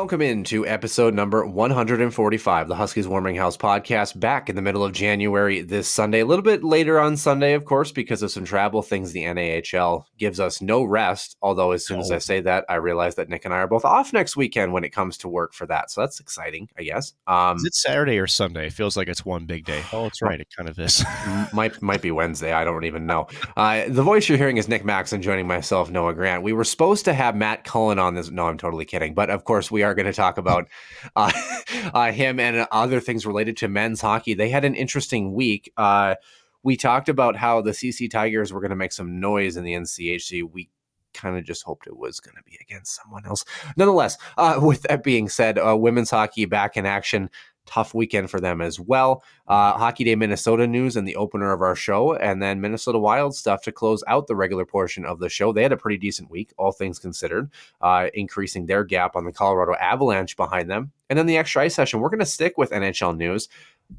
Welcome into episode number 145, the Huskies Warming House podcast, back in the middle of January this Sunday. A little bit later on Sunday, of course, because of some travel things. The NAHL gives us no rest. Although, as soon as I say that, I realize that Nick and I are both off next weekend when it comes to work for that. So that's exciting, I guess. Um, Is it Saturday or Sunday? It feels like it's one big day. Oh, it's right. It kind of is. Might might be Wednesday. I don't even know. Uh, the voice you're hearing is Nick Maxon joining myself, Noah Grant. We were supposed to have Matt Cullen on this. No, I'm totally kidding. But of course, we are going to talk about uh, uh, him and other things related to men's hockey. They had an interesting week. Uh, we talked about how the CC Tigers were going to make some noise in the NCHC. We kind of just hoped it was going to be against someone else. Nonetheless, uh, with that being said, uh, women's hockey back in action. Tough weekend for them as well. Uh, Hockey Day Minnesota news and the opener of our show, and then Minnesota Wild stuff to close out the regular portion of the show. They had a pretty decent week, all things considered, uh, increasing their gap on the Colorado Avalanche behind them. And then the extra ice session, we're going to stick with NHL news.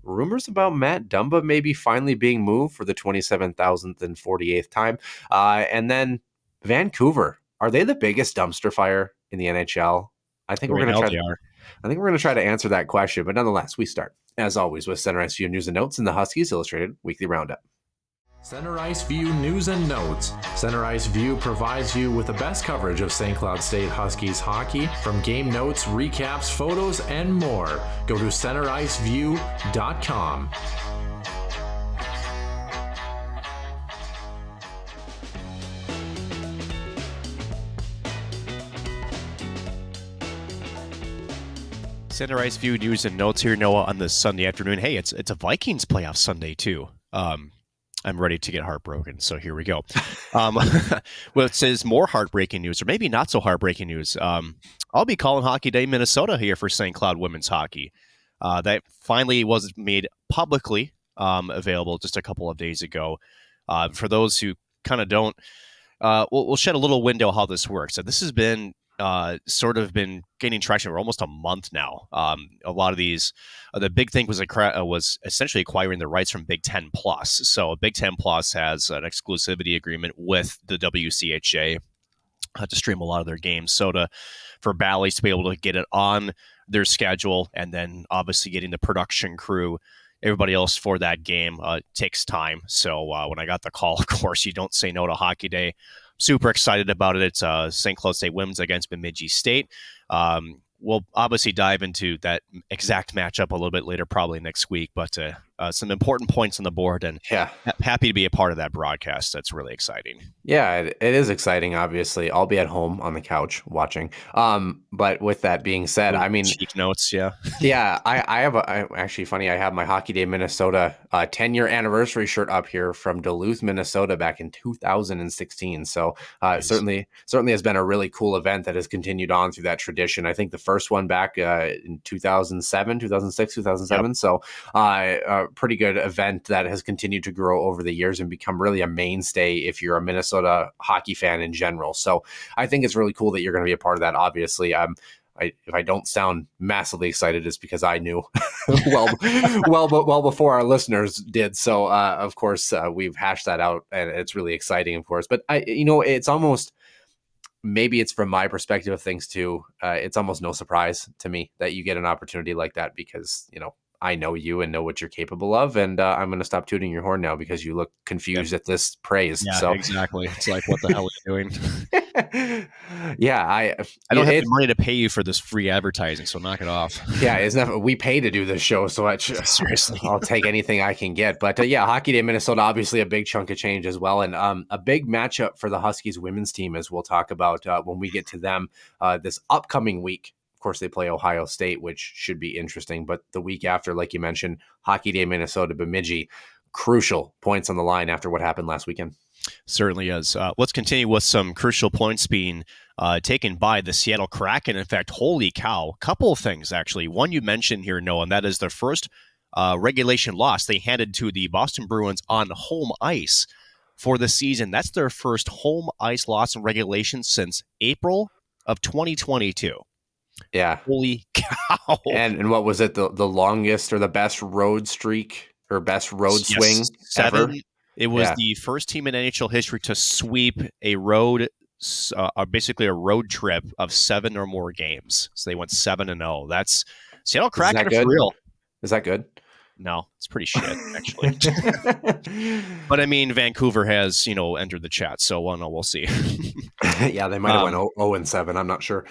Rumors about Matt Dumba maybe finally being moved for the 27,000th and 48th time. Uh, and then Vancouver, are they the biggest dumpster fire in the NHL? I think we're going to try. they are. I think we're going to try to answer that question, but nonetheless, we start as always with Center Ice View news and notes in the Huskies Illustrated Weekly Roundup. Center Ice View News and Notes. Center Ice View provides you with the best coverage of St. Cloud State Huskies hockey from game notes, recaps, photos, and more. Go to centericeview.com. Center Ice View news and notes here, Noah, on this Sunday afternoon. Hey, it's it's a Vikings playoff Sunday too. Um, I'm ready to get heartbroken, so here we go. Um, well, it says more heartbreaking news, or maybe not so heartbreaking news. Um, I'll be calling Hockey Day Minnesota here for St. Cloud women's hockey. Uh, that finally was made publicly um, available just a couple of days ago. Uh, for those who kind of don't, uh, we'll, we'll shed a little window how this works. So this has been uh, sort of been gaining traction for almost a month now. Um, a lot of these, uh, the big thing was uh, was essentially acquiring the rights from Big Ten Plus. So Big Ten Plus has an exclusivity agreement with the WCHA uh, to stream a lot of their games. So to for Bally's to be able to get it on their schedule, and then obviously getting the production crew. Everybody else for that game uh, takes time. So uh, when I got the call, of course, you don't say no to Hockey Day super excited about it. It's uh, St. Cloud State Women's against Bemidji State. Um, we'll obviously dive into that exact matchup a little bit later, probably next week. But uh, uh, some important points on the board, and Yeah. ha- happy to be a part of that broadcast. That's really exciting. Yeah, it, it is exciting, obviously. I'll be at home on the couch watching. Um, but with that being said, I mean, cheek notes, yeah. yeah, I, I have a, I, actually funny. I have my Hockey Day Minnesota uh, 10 year anniversary shirt up here from Duluth, Minnesota back in 2016. So uh, Nice. certainly, certainly has been a really cool event that has continued on through that tradition. I think the first one back uh, in 2007, 2006, 2007. So uh, a pretty good event that has continued to grow over the years and become really a mainstay if you're a Minnesota hockey fan in general. So I think it's really cool that you're going to be a part of that. Obviously, um, I, if I don't sound massively excited, it's because I knew well, well, but well before our listeners did. So, uh, of course, uh, we've hashed that out, and it's really exciting, of course. But I, you know, it's almost maybe it's from my perspective of things too. Uh, it's almost no surprise to me that you get an opportunity like that because you know I know you and know what you're capable of, and uh, I'm going to stop tooting your horn now because you look confused at this praise. Yeah, so exactly. It's like, what the hell are you doing? yeah, I I don't it- have the money to pay you for this free advertising, so knock it off. yeah, it's not we pay to do this show, so I, Seriously. I'll take anything I can get. But uh, yeah, Hockey Day Minnesota, obviously a big chunk of change as well, and um, a big matchup for the Huskies women's team, as we'll talk about uh, when we get to them uh, this upcoming week. Course, they play Ohio State, which should be interesting. But the week after, like you mentioned, Hockey Day Minnesota, Bemidji, crucial points on the line after what happened last weekend. Certainly is. Uh, let's continue with some crucial points being uh, taken by the Seattle Kraken. In fact, holy cow, couple of things actually. One you mentioned here, Noah, and that is their first uh, regulation loss they handed to the Boston Bruins on home ice for the season. That's their first home ice loss in regulation since April of 2022. Yeah, Holy cow! and and what was it the the longest or the best road streak or best road Yes, swing seven. ever? It was Yeah. the first team in NHL history to sweep a road, uh, uh, basically a road trip of seven or more games. So they went seven and zero. That's Seattle Kraken that for real. Is that good? No, it's pretty shit actually. but I mean, Vancouver has you know entered the chat, so well, no, we'll see. yeah, they might have Um, went 0 and 7. I'm not sure.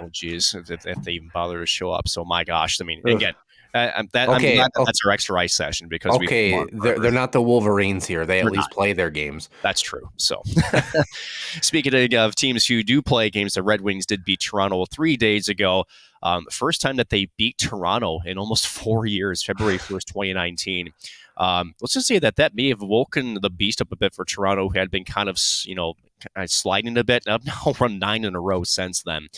oh, geez, if, if they even bother to show up. So my gosh, I mean, again. Uh, that, Okay, that o- that's our extra ice session because we okay, they're, they're not the Wolverines here. They at They're least play their games. That's true. So, speaking of, of teams who do play games, the Red Wings did beat Toronto three days ago. Um, the first time that they beat Toronto in almost four years, February 1st, 2019. Um, let's just say that that may have woken the beast up a bit for Toronto, who had been kind of, you know, sliding a bit. I've now run nine in a row since then.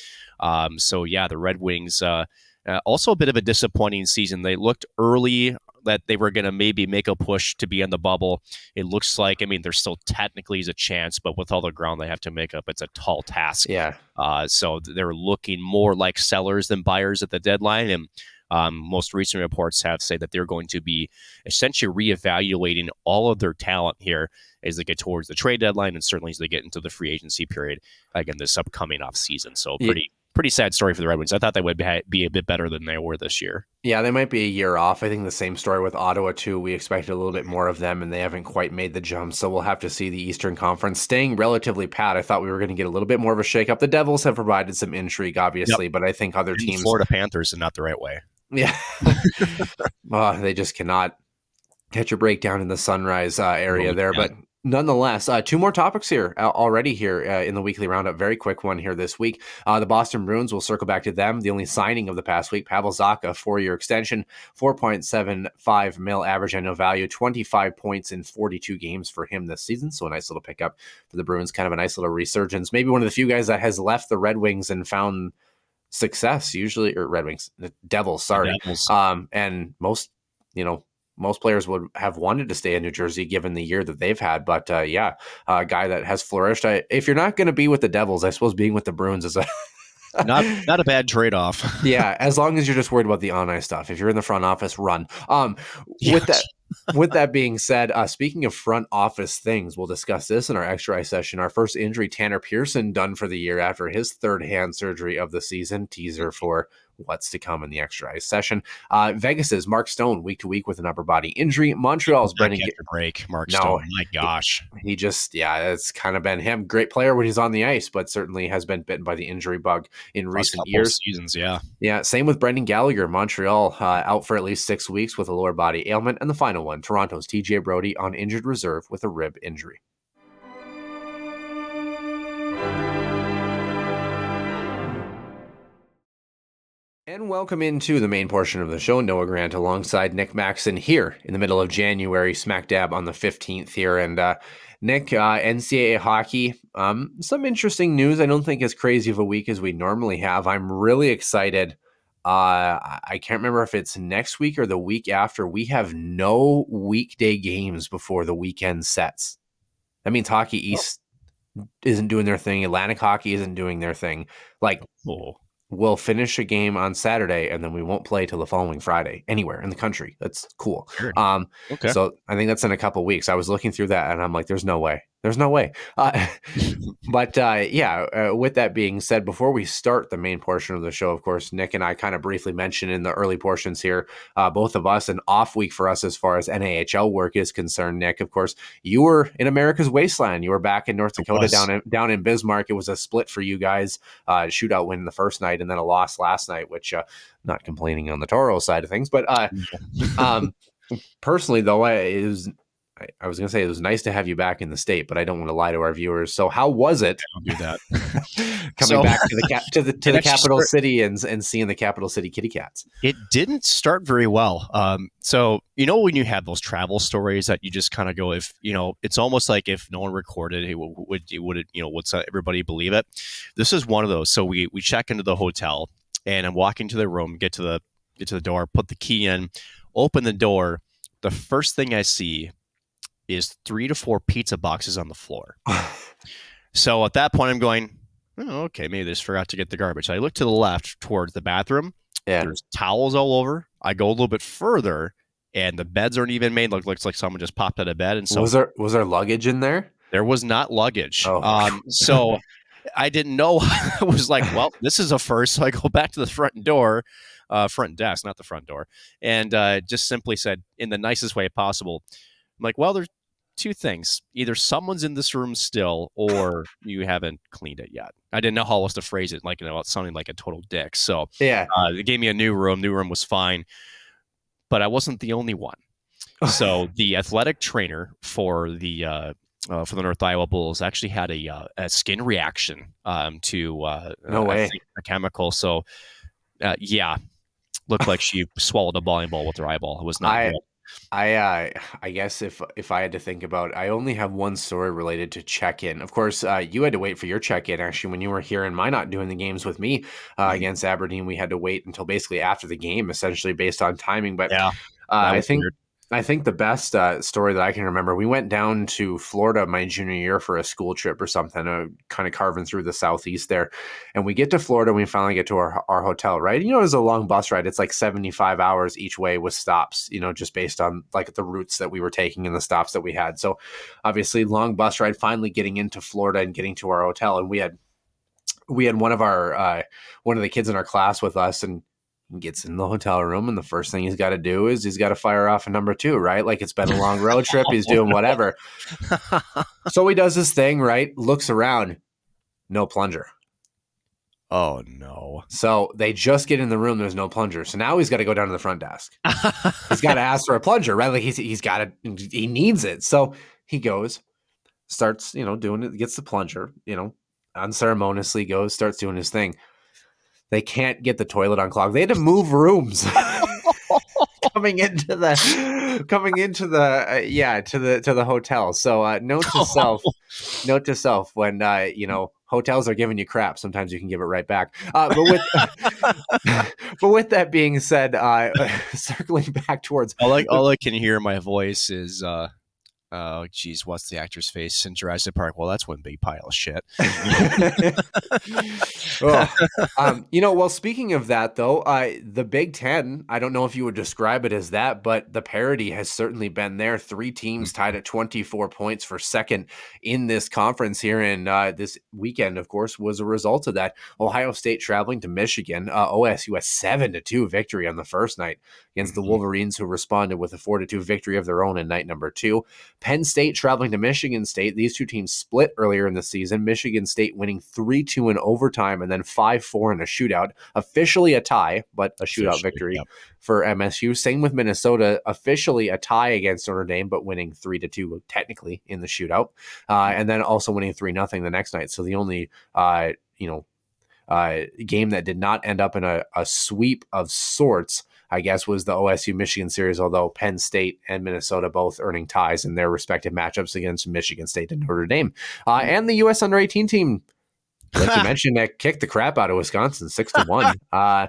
Um, so, yeah, the Red Wings, uh, uh, also a bit of a disappointing season. They looked early that they were going to maybe make a push to be in the bubble. It looks like, I mean, there still technically is a chance, but with all the ground they have to make up, it's a tall task. Yeah. Uh, so they're looking more like sellers than buyers at the deadline. And um, most recent reports have said that they're going to be essentially reevaluating all of their talent here as they get towards the trade deadline and certainly as they get into the free agency period again this upcoming off season. So Yeah. Pretty sad story for the Red Wings. I thought they would be, a bit better than they were this year. Yeah, they might be a year off. I think the same story with Ottawa, too. We expected a little bit more of them, and they haven't quite made the jump. So we'll have to see the Eastern Conference staying relatively pat. I thought we were going to get a little bit more of a shakeup. The Devils have provided some intrigue, obviously, but I think other teams. Florida Panthers are not the right way. Yeah. oh, they just cannot catch a break down in the sunrise uh, area Really there. But nonetheless, uh, two more topics here uh, already here uh, in the weekly roundup. Very quick one here this week. Uh, the Boston Bruins will circle back to them. The only signing of the past week, Pavel Zacha, four year extension, 4.75 mil average annual value, 25 points in 42 games for him this season. So a nice little pickup for the Bruins, kind of a nice little resurgence. Maybe one of the few guys that has left the Red Wings and found success usually or red wings the devils sorry Devils. um, and most, you know, most players would have wanted to stay in New Jersey given the year that they've had. But uh, yeah, a guy that has flourished. I, if you're not going to be with the Devils, I suppose being with the Bruins is a not not a bad trade off. yeah. As long as you're just worried about the on ice stuff. If you're in the front office, run. Um, with that. With that being said, uh, speaking of front office things, we'll discuss this in our extra ice session. Our first injury, Tanner Pearson, done for the year after his third hand surgery of the season. Teaser for what's to come in the extra ice session. Uh, Vegas's Mark Stone, week to week with an upper body injury. Montreal's Brendan. Get break, Mark No. Stone. My gosh. He just, yeah, it's kind of been him. Great player when he's on the ice, but certainly has been bitten by the injury bug in Last recent years. seasons, yeah. Yeah, same with Brendan Gallagher. Montreal uh, out for at least six weeks with a lower body ailment. And the final one, Toronto's TJ Brodie on injured reserve with a rib injury. And welcome into the main portion of the show. Noah Grant alongside Nick Maxon here in the middle of January, smack dab on the 15th here. And uh, Nick, uh, NCAA hockey, um, some interesting news. I don't think as crazy of a week as we normally have. I'm really excited. Uh, I can't remember if it's next week or the week after. We have no weekday games before the weekend sets. That means Hockey East isn't doing their thing. Atlantic Hockey isn't doing their thing. Like Oh, we'll finish a game on Saturday and then we won't play till the following Friday anywhere in the country. That's cool. Weird. Um, okay. so I think that's in a couple weeks. I was looking through that and I'm like, there's no way. There's no way. Uh, but uh, yeah, uh, with that being said, before we start the main portion of the show, of course, Nick and I kind of briefly mentioned in the early portions here, uh, both of us, an off week for us as far as NAHL work is concerned. Nick, of course, you were in America's wasteland. You were back in North Dakota, down in down in Bismarck. It was a split for you guys, uh, shootout win the first night, and then a loss last night. Which, uh, not complaining on the Toro side of things, but um, personally though, I, it was I, I was going to say it was nice to have you back in the state, but I don't want to lie to our viewers. So how was it? Do that. coming So- back to the cap- to the to the capital start- city and and seeing the capital city kitty cats. It didn't start very well. Um, so you know when you have those travel stories that you just kind of go, if you know, it's almost like if no one recorded, it would would it would it, you know would everybody believe it? This is one of those. So we we check into the hotel, and I'm walking to the room, get to the get to the door, put the key in, open the door. The first thing I see is three to four pizza boxes on the floor. So at that point, I'm going, oh, okay, maybe they just forgot to get the garbage. I look to the left towards the bathroom. Yeah. There's towels all over. I go a little bit further, and the beds aren't even made. Look, looks like someone just popped out of bed, and so was there was there luggage in there? there was not luggage. Oh. Um, so I didn't know. I was like, well, this is a first. So I go back to the front door, uh, front desk, not the front door, and uh, just simply said in the nicest way possible. I'm like, well, there's two things. Either someone's in this room still, or you haven't cleaned it yet. I didn't know how else to phrase it, like you know, it sounding like a total dick. So Yeah. uh, they gave me a new room. New room was fine, but I wasn't the only one. So the athletic trainer for the uh, uh, for the North Iowa Bulls actually had a, uh, a skin reaction um, to uh, No way. a chemical. So uh, yeah, looked like she swallowed a bowling ball with her eyeball. It was not. I- good. I uh, I guess if if I had to think about, I only have one story related to check in. Of course, uh, you had to wait for your check in. Actually, when you were here and my not doing the games with me uh, Mhm. against Aberdeen, we had to wait until basically after the game, essentially based on timing. But Yeah, uh, I think weird. I think the best uh, story that I can remember, we went down to Florida my junior year for a school trip or something, uh, kind of carving through the southeast there. And we get to Florida, and we finally get to our, our hotel, right? You know, it was a long bus ride. It's like 75 hours each way with stops, you know, just based on like the routes that we were taking and the stops that we had. So obviously, long bus ride, finally getting into Florida and getting to our hotel. And we had, we had one of our, uh, one of the kids in our class with us and gets in the hotel room and the first thing he's got to do is he's got to fire off a number two right? Like it's been a long road trip he's doing whatever. So he does this thing right? Looks around no plunger. Oh no. so they just get in the room there's no plunger. So now he's got to go down to the front desk. He's got to ask for a plunger right? Like he's, he's got to he needs it. So he goes starts you know doing it gets the plunger you know unceremoniously goes starts doing his thing they can't get the toilet unclogged. They had to move rooms coming into the coming into the uh, yeah to the to the hotel. So uh note to self note to self when uh you know hotels are giving you crap. Sometimes you can give it right back. Uh but with but with that being said uh circling back towards all I all I can hear in my voice is uh oh geez, what's the actor's face in Jurassic Park? Well, that's one big pile of shit. Oh, um, you know, well, speaking of that, though, uh, the Big Ten, I don't know if you would describe it as that, but the parity has certainly been there. Three teams tied at 24 points for second in this conference here. And uh, this weekend, of course, was a result of that. Ohio State traveling to Michigan, uh, OSU a 7 to 2 victory on the first night against the Mhm. Wolverines, who responded with a 4 to 2 victory of their own in night number two. Penn State traveling to Michigan State. These two teams split earlier in the season. Michigan State winning 3 2 in overtime and then 5 4 in a shootout. Officially a tie, but a shootout Officially, victory yep. for MSU. Same with Minnesota, officially a tie against Notre Dame, but winning 3 to 2 technically in the shootout. Uh, and then also winning 3 nothing the next night. So the only, uh, you know, uh, game that did not end up in a, a sweep of sorts, I guess, was the OSU Michigan series, although Penn State and Minnesota both earning ties in their respective matchups against Michigan State and Notre Dame. Uh, and the U.S. under 18 team, like you mentioned, that kicked the crap out of Wisconsin six to one. Uh,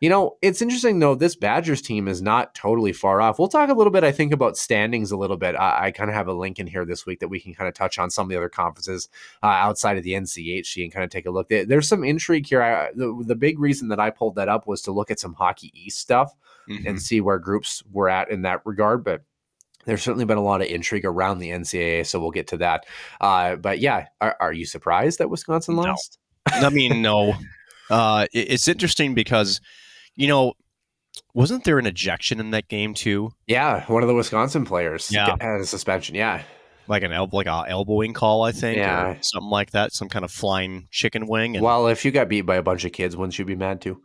you know, it's interesting though. This Badgers team is not totally far off. We'll talk a little bit, I think, about standings a little bit. I, I kind of have a link in here this week that we can kind of touch on some of the other conferences uh, outside of the NCHC and kind of take a look. There- There's some intrigue here. I, the, the big reason that I pulled that up was to look at some Hockey East stuff Mhm. and see where groups were at in that regard. But there's certainly been a lot of intrigue around the NCAA, so we'll get to that. Uh, but yeah, are, are, you surprised that Wisconsin no. lost? I mean, no. Uh, it, it's interesting because, you know, wasn't there an ejection in that game too? Yeah, one of the Wisconsin players yeah. had a suspension. Yeah, like an elbow, like a elbowing call, I think. Yeah, something like that. Some kind of flying chicken wing. And, well, if you got beat by a bunch of kids, wouldn't you be mad too?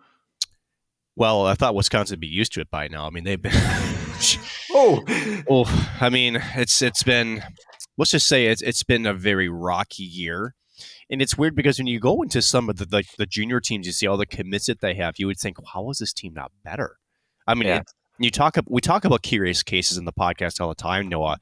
Well, I thought Wisconsin would be used to it by now. I mean, they've been. oh, oh, I mean, it's it's been. Let's just say it's it's been a very rocky year and it's weird because when you go into some of the like the junior teams, you see all the commits that they have. You would think, how is this team not better? I mean, yeah. it, you talk we talk about curious cases in the podcast all the time, Noah,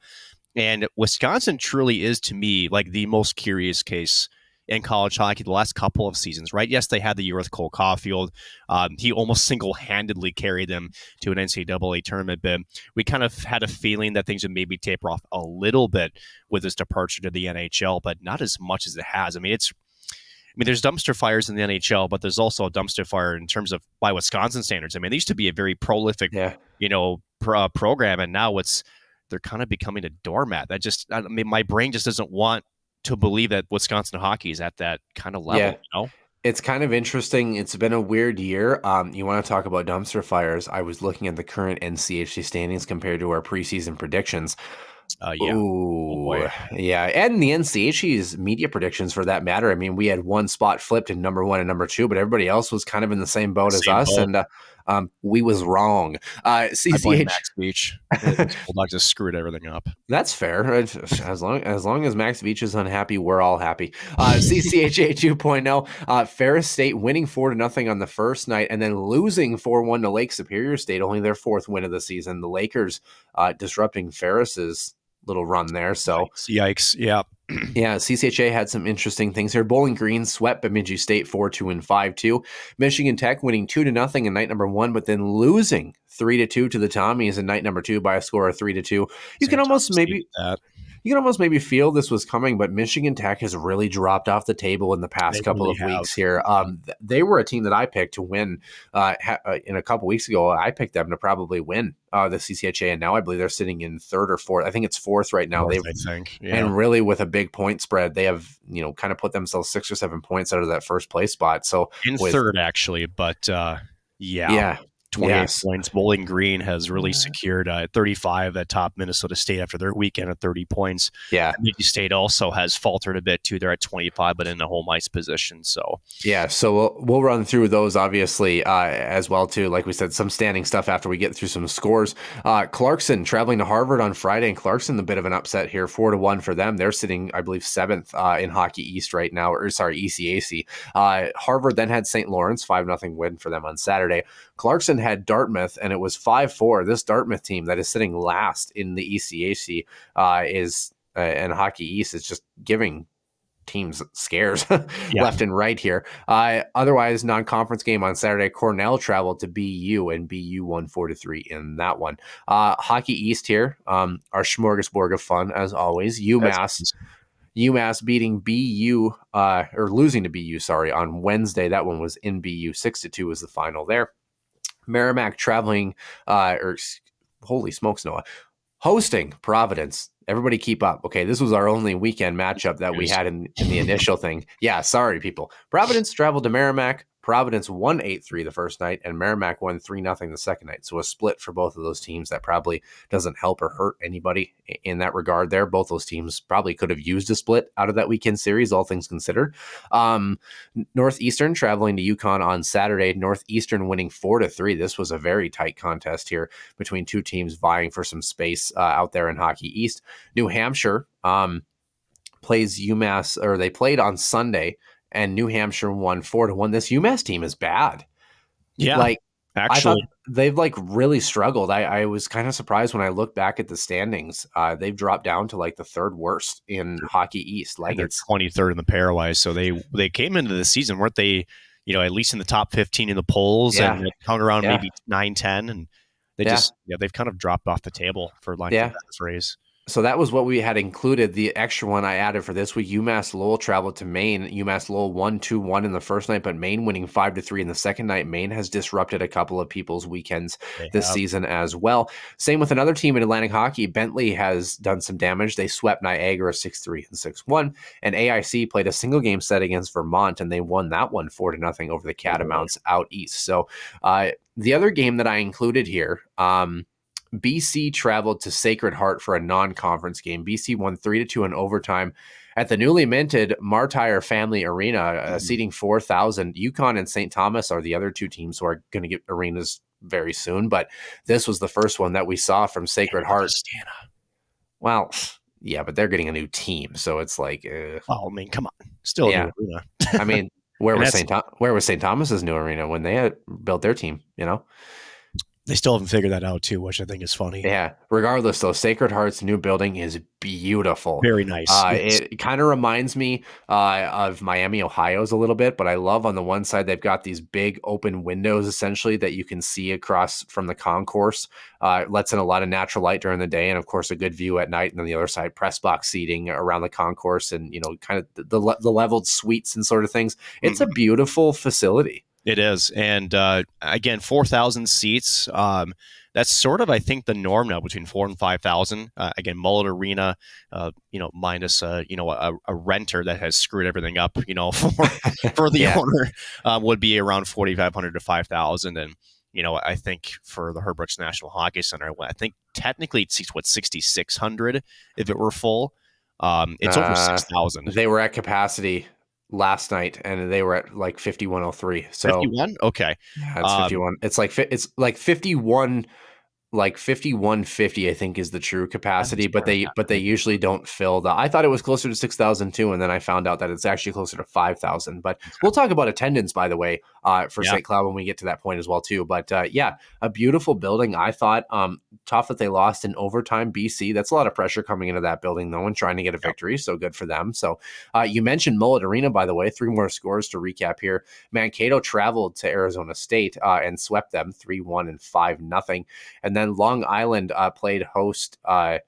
and Wisconsin truly is to me like the most curious case in college hockey the last couple of seasons, right? Yes, they had the year with Cole Caufield. Um, he almost single handedly carried them to an NCAA tournament, but we kind of had a feeling that things would maybe taper off a little bit with his departure to the NHL, but not as much as it has. I mean, it's I mean, there's dumpster fires in the NHL, but there's also a dumpster fire in terms of by Wisconsin standards. I mean, they used to be a very prolific, yeah. you know, pro- program, and now it's they're kind of becoming a doormat. That just, I mean, my brain just doesn't want to believe that Wisconsin hockey is at that kind of level. Yeah. You know? It's kind of interesting. It's been a weird year. Um, you want to talk about dumpster fires? I was looking at the current NCHC standings compared to our preseason predictions. Uh, yeah. Ooh, oh yeah. And the NCHC's media predictions for that matter. I mean, we had one spot flipped in number one and number two, but everybody else was kind of in the same boat same as us. Boat. And uh, um, we was wrong. Uh, CCH Max Beach. Bulldog just screwed everything up. That's fair. As long as long as Max Beach is unhappy, we're all happy. Uh, CCHA 2.0. Uh, Ferris State winning four to nothing on the first night, and then losing four one to Lake Superior State, only their fourth win of the season. The Lakers uh, disrupting Ferris's little run there. So yikes, yeah. yeah, CCHA had some interesting things here. Bowling Green swept Bemidji State 4 2 and 5 2. Michigan Tech winning 2 to nothing in night number one, but then losing 3 to 2 to the Tommies in night number two by a score of 3 to 2. You can almost maybe. That you can almost maybe feel this was coming, but Michigan Tech has really dropped off the table in the past they couple really of have. weeks here. Um, they were a team that I picked to win uh, ha- uh, in a couple weeks ago. I picked them to probably win uh, the CCHA, and now I believe they're sitting in third or fourth. I think it's fourth right now. Fourth, I think, yeah. and really with a big point spread, they have you know kind of put themselves six or seven points out of that first place spot. So in with, third actually, but uh, yeah, yeah. 28 yes. points. Bowling Green has really yeah. secured uh, 35 at top Minnesota State after their weekend at 30 points. Yeah. State also has faltered a bit too. They're at 25, but in the home ice position. So, yeah. So we'll, we'll run through those obviously uh, as well, too. Like we said, some standing stuff after we get through some scores. Uh, Clarkson traveling to Harvard on Friday, and Clarkson, a bit of an upset here, four to one for them. They're sitting, I believe, seventh uh, in Hockey East right now, or sorry, ECAC. Uh, Harvard then had St. Lawrence, 5 nothing win for them on Saturday. Clarkson had Dartmouth, and it was 5 4. This Dartmouth team that is sitting last in the ECAC uh, is, uh, and Hockey East is just giving teams scares yeah. left and right here. Uh, otherwise, non-conference game on Saturday. Cornell traveled to BU and BU won four to three in that one. Uh, Hockey East here, um, our smorgasbord of fun as always. UMass. UMass beating BU uh, or losing to BU, sorry, on Wednesday. That one was in BU. Six to two was the final there. Merrimack traveling, uh, or holy smokes, Noah, hosting Providence. Everybody keep up. Okay, this was our only weekend matchup that we had in, in the initial thing. Yeah, sorry, people. Providence traveled to Merrimack. Providence won 8 3 the first night, and Merrimack won 3 0 the second night. So a split for both of those teams that probably doesn't help or hurt anybody in that regard there. Both those teams probably could have used a split out of that weekend series, all things considered. Um, Northeastern traveling to UConn on Saturday. Northeastern winning 4 to 3. This was a very tight contest here between two teams vying for some space uh, out there in Hockey East. New Hampshire. Um, plays UMass, or they played on Sunday and New Hampshire won four to one. This UMass team is bad. Yeah, like actually, they've like really struggled. I, I was kind of surprised when I looked back at the standings. Uh, they've dropped down to like the third worst in Hockey East. Like they're twenty third in the pairwise. So they they came into the season, weren't they? You know, at least in the top fifteen in the polls, yeah. and hung around yeah. maybe nine ten, and they yeah. just yeah they've kind of dropped off the table for like yeah. that phrase. So that was what we had included. The extra one I added for this week: UMass Lowell traveled to Maine. UMass Lowell won two one in the first night, but Maine winning five to three in the second night. Maine has disrupted a couple of people's weekends they this have. season as well. Same with another team in Atlantic Hockey. Bentley has done some damage. They swept Niagara six three and six one, and AIC played a single game set against Vermont, and they won that one four to nothing over the Catamounts out east. So uh, the other game that I included here. Um, BC traveled to Sacred Heart for a non-conference game. BC won three to two in overtime at the newly minted Martire Family Arena, uh, mm-hmm. seating four thousand. UConn and St. Thomas are the other two teams who are going to get arenas very soon. But this was the first one that we saw from Sacred Heart. Well, yeah, but they're getting a new team, so it's like, uh, oh, I mean, come on, still yeah. I mean, where was St. Th- where was St. Thomas's new arena when they had built their team? You know, they still haven't figured that out too, which I think is funny. Yeah. Regardless, though, Sacred Heart's new building is beautiful. Very nice. Uh. It kind of reminds me uh, of Miami, Ohio's a little bit, but I love on the one side they've got these big open windows essentially that you can see across from the concourse. Uh, lets in a lot of natural light during the day, and of course a good view at night. And then the other side, press box seating around the concourse, and you know, kind of the the, the leveled suites and sort of things. It's mm-hmm. a beautiful facility. It is, and uh, again, four thousand seats. Um, that's sort of, I think, the norm now between four and five thousand. Uh, again, Mullet Arena, uh, you know, minus you know a, a, renter that has screwed everything up, you know, for for the yeah. owner, um, would be around forty five hundred to five thousand, and you know, I think for the Herb Brooks National Hockey Center, I think technically it seats what sixty six hundred if it were full. Um, it's over uh, six thousand. They were at capacity last night and they were at like 5103 so 51 okay. Yeah, it's um, 51 it's like it's like 51 like 5150 i think is the true capacity but they but they usually don't fill the i thought it was closer to 6002 and then i found out that it's actually closer to 5000 but we'll talk about attendance by the way uh, for yeah. st cloud when we get to that point as well too but uh, yeah a beautiful building i thought um tough that they lost in overtime bc that's a lot of pressure coming into that building no one trying to get a victory so good for them so uh, you mentioned mullet arena by the way three more scores to recap here mankato traveled to arizona state uh, and swept them 3-1 and 5 nothing and then then Long Island uh, played host uh,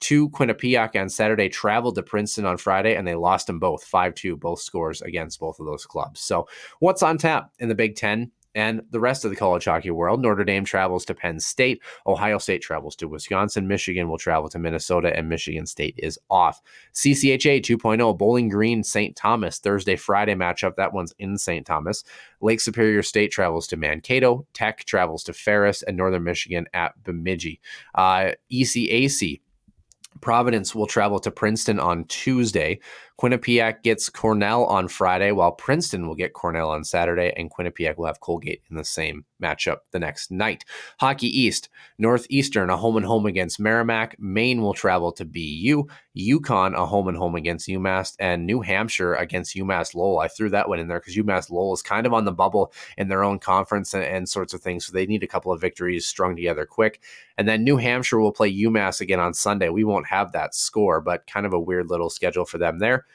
to Quinnipiac on Saturday, traveled to Princeton on Friday, and they lost them both 5 2, both scores against both of those clubs. So, what's on tap in the Big Ten? And the rest of the college hockey world. Notre Dame travels to Penn State. Ohio State travels to Wisconsin. Michigan will travel to Minnesota, and Michigan State is off. CCHA 2.0 Bowling Green St. Thomas Thursday Friday matchup. That one's in St. Thomas. Lake Superior State travels to Mankato. Tech travels to Ferris, and Northern Michigan at Bemidji. Uh, ECAC Providence will travel to Princeton on Tuesday. Quinnipiac gets Cornell on Friday, while Princeton will get Cornell on Saturday, and Quinnipiac will have Colgate in the same matchup the next night. Hockey East, Northeastern, a home and home against Merrimack. Maine will travel to BU. UConn, a home and home against UMass, and New Hampshire against UMass Lowell. I threw that one in there because UMass Lowell is kind of on the bubble in their own conference and, and sorts of things. So they need a couple of victories strung together quick. And then New Hampshire will play UMass again on Sunday. We won't have that score, but kind of a weird little schedule for them there.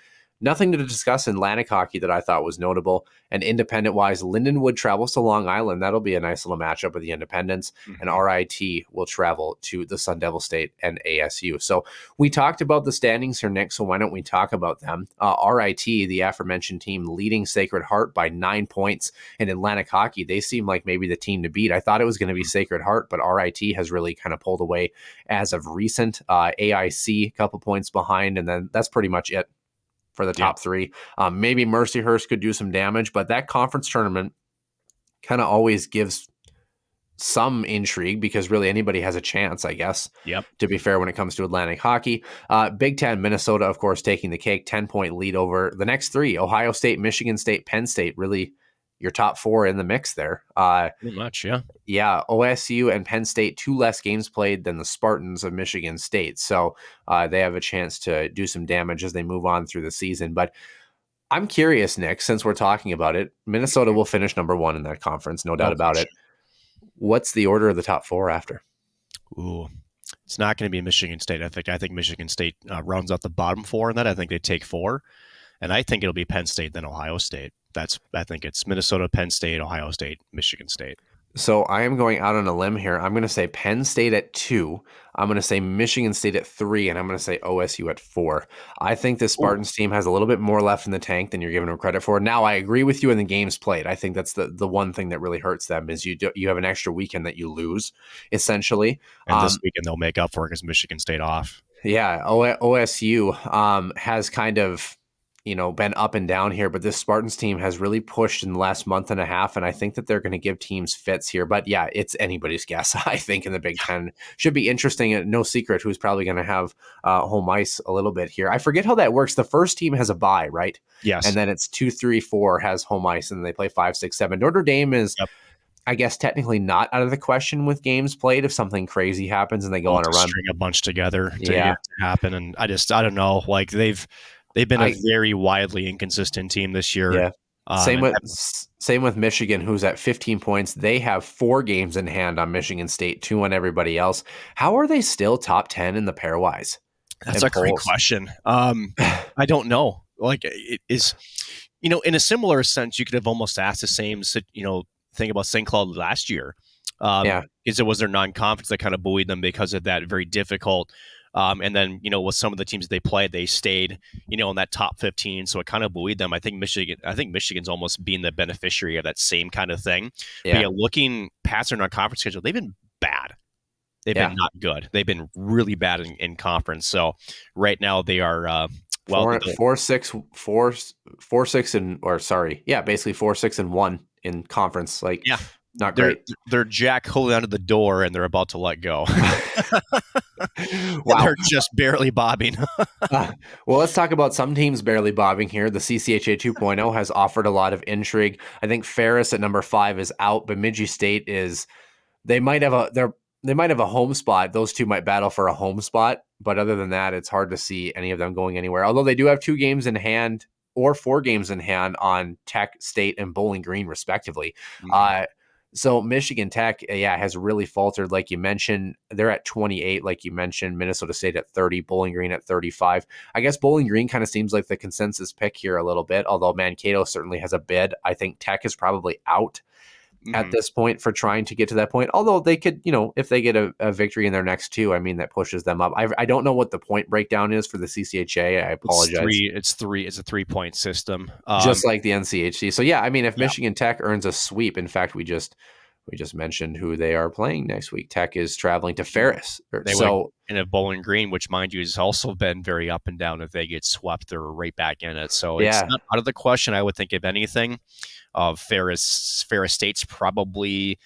Nothing to discuss in Atlantic hockey that I thought was notable. And independent wise, Lindenwood travels to Long Island. That'll be a nice little matchup with the Independents. Mm-hmm. And RIT will travel to the Sun Devil State and ASU. So we talked about the standings here, Nick. So why don't we talk about them? Uh, RIT, the aforementioned team, leading Sacred Heart by nine points in Atlantic hockey. They seem like maybe the team to beat. I thought it was going to be mm-hmm. Sacred Heart, but RIT has really kind of pulled away as of recent. Uh, AIC, a couple points behind, and then that's pretty much it for the top yeah. three. Um, maybe Mercyhurst could do some damage, but that conference tournament kind of always gives some intrigue because really anybody has a chance, I guess. Yep. To be fair, when it comes to Atlantic hockey, uh, Big Ten, Minnesota, of course, taking the cake, ten point lead over the next three: Ohio State, Michigan State, Penn State. Really your top four in the mix there. Uh, Pretty much, yeah. Yeah, OSU and Penn State, two less games played than the Spartans of Michigan State. So uh, they have a chance to do some damage as they move on through the season. But I'm curious, Nick, since we're talking about it, Minnesota will finish number one in that conference, no doubt about it. What's the order of the top four after? Ooh, it's not going to be Michigan State. I think I think Michigan State uh, rounds out the bottom four in that. I think they take four, and I think it'll be Penn State then Ohio State that's I think it's Minnesota, Penn State, Ohio State, Michigan State. So I am going out on a limb here. I'm going to say Penn State at two. I'm going to say Michigan State at three, and I'm going to say OSU at four. I think the Spartans team has a little bit more left in the tank than you're giving them credit for. Now, I agree with you in the games played. I think that's the the one thing that really hurts them is you do, you have an extra weekend that you lose essentially. And Um, this weekend they'll make up for it because Michigan State off. Yeah, o- OSU um, has kind of you know been up and down here, but this Spartans team has really pushed in the last month and a half, and I think that they're going to give teams fits here. But yeah, it's anybody's guess. I think in the Big Ten should be interesting. and No secret who's probably going to have uh, home ice a little bit here. I forget how that works. The first team has a bye, right? Yes. And then it's two, three, four has home ice, and they play five, six, seven. Notre Dame is. Yep. I guess technically not out of the question with games played if something crazy happens and they go on a run. string a bunch together to Yeah. get it to happen. And I just I don't know. Like they've they've been a I- very widely inconsistent team this year. Yeah. Um, same with same with Michigan, who's at 15 points. They have four games in hand on Michigan State, two on everybody else. How are they still top 10 in the pairwise? That's a great question. Um, I don't know. Like it is, you know, in a similar sense, you could have almost asked the same, you know, thing about St. Cloud last year. Um, Yeah. is it was their non-conference that kind of buoyed them because of that very difficult. Um, and then you know with some of the teams they played, they stayed you know in that top fifteen, so it kind of buoyed them. I think Michigan, I think Michigan's almost being the beneficiary of that same kind of thing. Yeah. yeah, looking past their non-conference schedule, they've been bad. They've Yeah. been not good. They've been really bad in, in conference. So right now they are uh, well. four, the- four, six, four, four, six, and or sorry, yeah, basically four, six, and one in conference. Like, Yeah. Not they're great. they're Jack holding onto the door and they're about to let go. wow. they're just barely bobbing. Uh, well, let's talk about some teams barely bobbing here. The CCHA 2.0 has offered a lot of intrigue. I think Ferris at number five is out. Bemidji State is. They might have a. They're they might have a home spot. Those two might battle for a home spot, but other than that, it's hard to see any of them going anywhere. Although they do have two games in hand or four games in hand on Tech State and Bowling Green, respectively. Uh, so Michigan Tech, uh, yeah, has really faltered, like you mentioned. They're at 28, like you mentioned. Minnesota State at 30, Bowling Green at 35. I guess Bowling Green kind of seems like the consensus pick here a little bit, although Mankato certainly has a bid. I think Tech is probably out at Mhm. this point for trying to get to that point. Although they could, you know, if they get a, a victory in their next two, I mean, that pushes them up. I, I don't know what the point breakdown is for the CCHA. I It's apologize. three. It's three. It's a three point system. Um, just like the NCHC. So yeah, I mean, if Yeah. Michigan Tech earns a sweep, in fact, we just we just mentioned who they are playing next week. Tech is traveling to Ferris. They so and if Bowling Green, which mind you has also been very up and down, if they get swept, they're right back in it. So it's Yeah. not out of the question. I would think if anything, of Ferris Ferris State's probably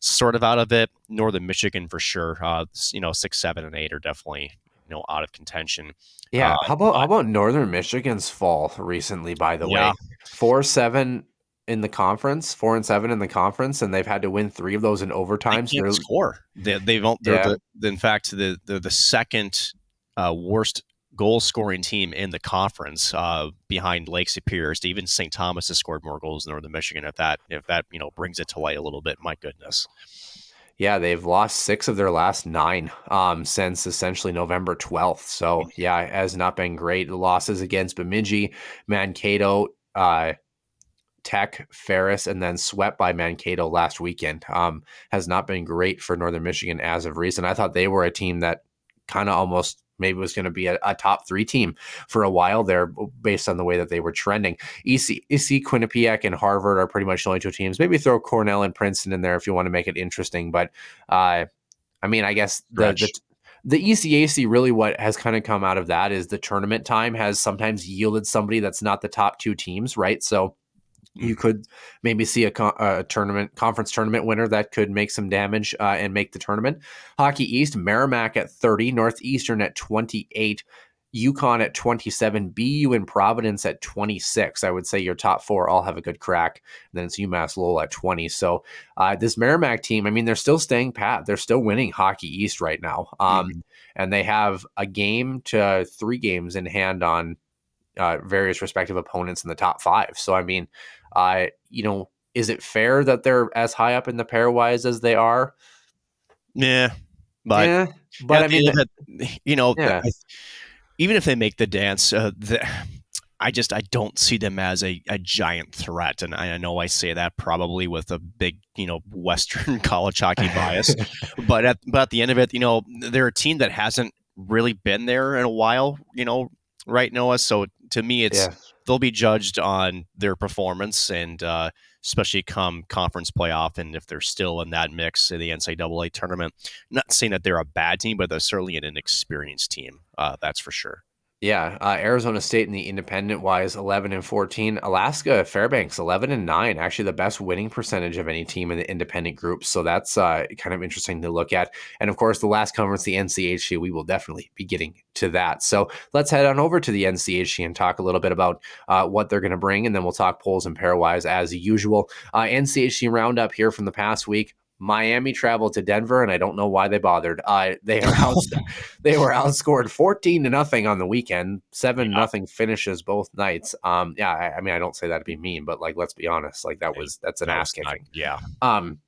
sort of out of it. Northern Michigan for sure. Uh, you know, six, seven, and eight are definitely you know out of contention. yeah, Uh, how about how about Northern Michigan's fall recently? By the Yeah. way, four seven in the conference, four and seven in the conference, and they've had to win three of those in overtime. They So they're- can't score. They, they've they're Yeah. the, in fact the the, the second uh, worst goal scoring team in the conference uh, behind Lake Superior. Even St. Thomas has scored more goals than Northern Michigan. If that if that you know brings it to light a little bit, my goodness. Yeah, they've lost six of their last nine um, since essentially November 12th. So, yeah, it has not been great. The losses against Bemidji, Mankato, uh, Tech, Ferris, and then swept by Mankato last weekend um, has not been great for Northern Michigan as of recent. I thought they were a team that kind of almost maybe was going to be a, a top three team for a while there based on the way that they were trending. EC, EC Quinnipiac and Harvard are pretty much the only two teams. Maybe throw Cornell and Princeton in there if you want to make it interesting. But uh, I mean, I guess the, the the ECAC really what has kind of come out of that is the tournament time has sometimes yielded somebody that's not the top two teams, right? So you could maybe see a, a tournament conference tournament winner that could make some damage uh, and make the tournament. Hockey East, Merrimack at 30, Northeastern at 28, UConn at 27, BU and Providence at 26. I would say your top four all have a good crack. And then it's UMass Lowell at 20. So uh, this Merrimack team, I mean, they're still staying pat. They're still winning Hockey East right now. Um, And they have a game to three games in hand on uh, various respective opponents in the top five. So, I mean, uh, you know, is it fair that they're as high up in the pairwise as they are? Yeah, but yeah, but I mean, you know, Yeah. Even if they make the dance, uh, the, I just I don't see them as a, a giant threat, and I, I know I say that probably with a big you know Western college hockey bias, but at but at the end of it, you know they're a team that hasn't really been there in a while, you know, right, Noah. So to me, it's Yeah. They'll be judged on their performance and uh, especially come conference playoff and if they're still in that mix in the NCAA tournament. not saying that they're a bad team, but they're certainly an inexperienced team. Uh, that's for sure. Yeah, uh, Arizona State in the independent wise, eleven and fourteen. Alaska Fairbanks, eleven and nine. Actually, the best winning percentage of any team in the independent group. So that's uh, kind of interesting to look at. And of course, the last conference, the NCHC, we will definitely be getting to that. So let's head on over to the NCHC and talk a little bit about uh, what they're going to bring, and then we'll talk polls and pairwise as usual. Uh, NCHC roundup here from the past week. Miami traveled to Denver, and I don't know why they bothered. Uh, they are out, they were outscored fourteen to nothing on the weekend, seven nothing finishes both nights. Um, yeah, I, I mean, I don't say that to be mean, but like, let's be honest, like that was that's an ass kicking. yeah. Um,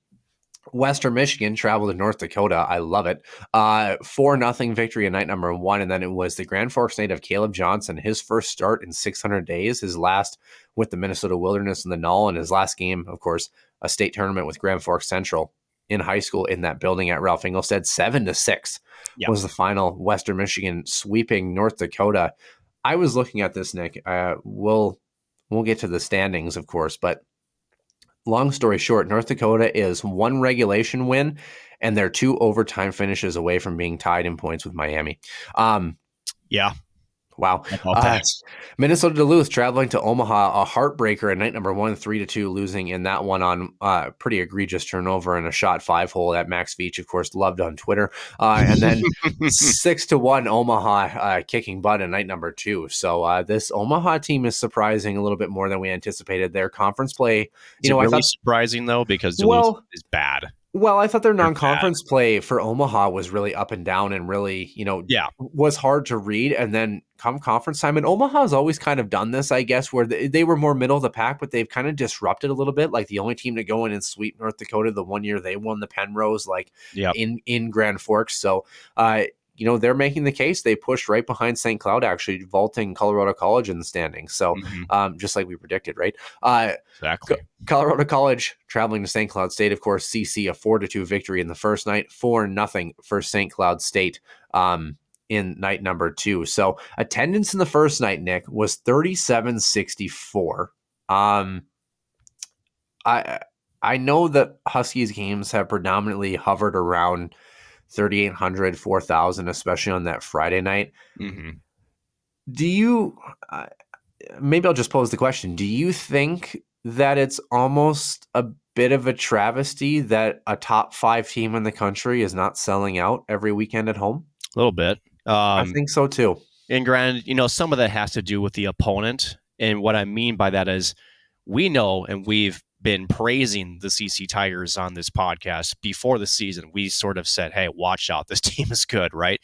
Western Michigan traveled to North Dakota. I love it. Uh, four nothing victory in night number one, and then it was the Grand Forks native Caleb Johnson, his first start in 600 days, his last with the Minnesota Wilderness and the Null, and his last game, of course, a state tournament with Grand Forks Central in high school in that building at Ralph Engelstad. Seven to six Yeah. was the final. Western Michigan sweeping North Dakota. I was looking at this, Nick. Uh, we'll we'll get to the standings, of course, but long story short, North Dakota is one regulation win, and they're two overtime finishes away from being tied in points with Miami. Um, Yeah. Wow. Uh. Minnesota Duluth traveling to Omaha, a heartbreaker at night number one, three to two, losing in that one on uh, pretty egregious turnover and a shot five hole that Max Veach, of course, loved on Twitter. Uh, and then six to one Omaha uh, kicking butt in night number two. So uh, this Omaha team is surprising a little bit more than we anticipated. Their conference play, Is you know, it I thought surprising though because Duluth Well- is bad. Well, I thought their non-conference play for Omaha was really up and down and really, you know, Yeah. was hard to read. And then come conference time, and Omaha's always kind of done this, I guess, where they, they were more middle of the pack, but they've kind of disrupted a little bit. Like the only team to go in and sweep North Dakota the one year they won the Penrose, like Yep. in in Grand Forks. So, uh, you know, they're making the case. They pushed right behind St. Cloud, actually vaulting Colorado College in the standings. So, Mhm. um, just like we predicted, right? Uh, Exactly. Colorado College traveling to St. Cloud State, of course, CC a four to two victory in the first night, four nothing for St. Cloud State um, in night number two. So attendance in the first night, Nick, was 3764. Um I I know that Huskies games have predominantly hovered around 3,800, 4,000, especially on that Friday night. hmm Do you, uh, maybe I'll just pose the question Do you think that it's almost a bit of a travesty that a top five team in the country is not selling out every weekend at home? A little bit. Um, I think so too. And granted, you know, some of that has to do with the opponent. And what I mean by that is we know and we've been praising the CC Tigers on this podcast before the season. We sort of said, hey, watch out. This team is good, right?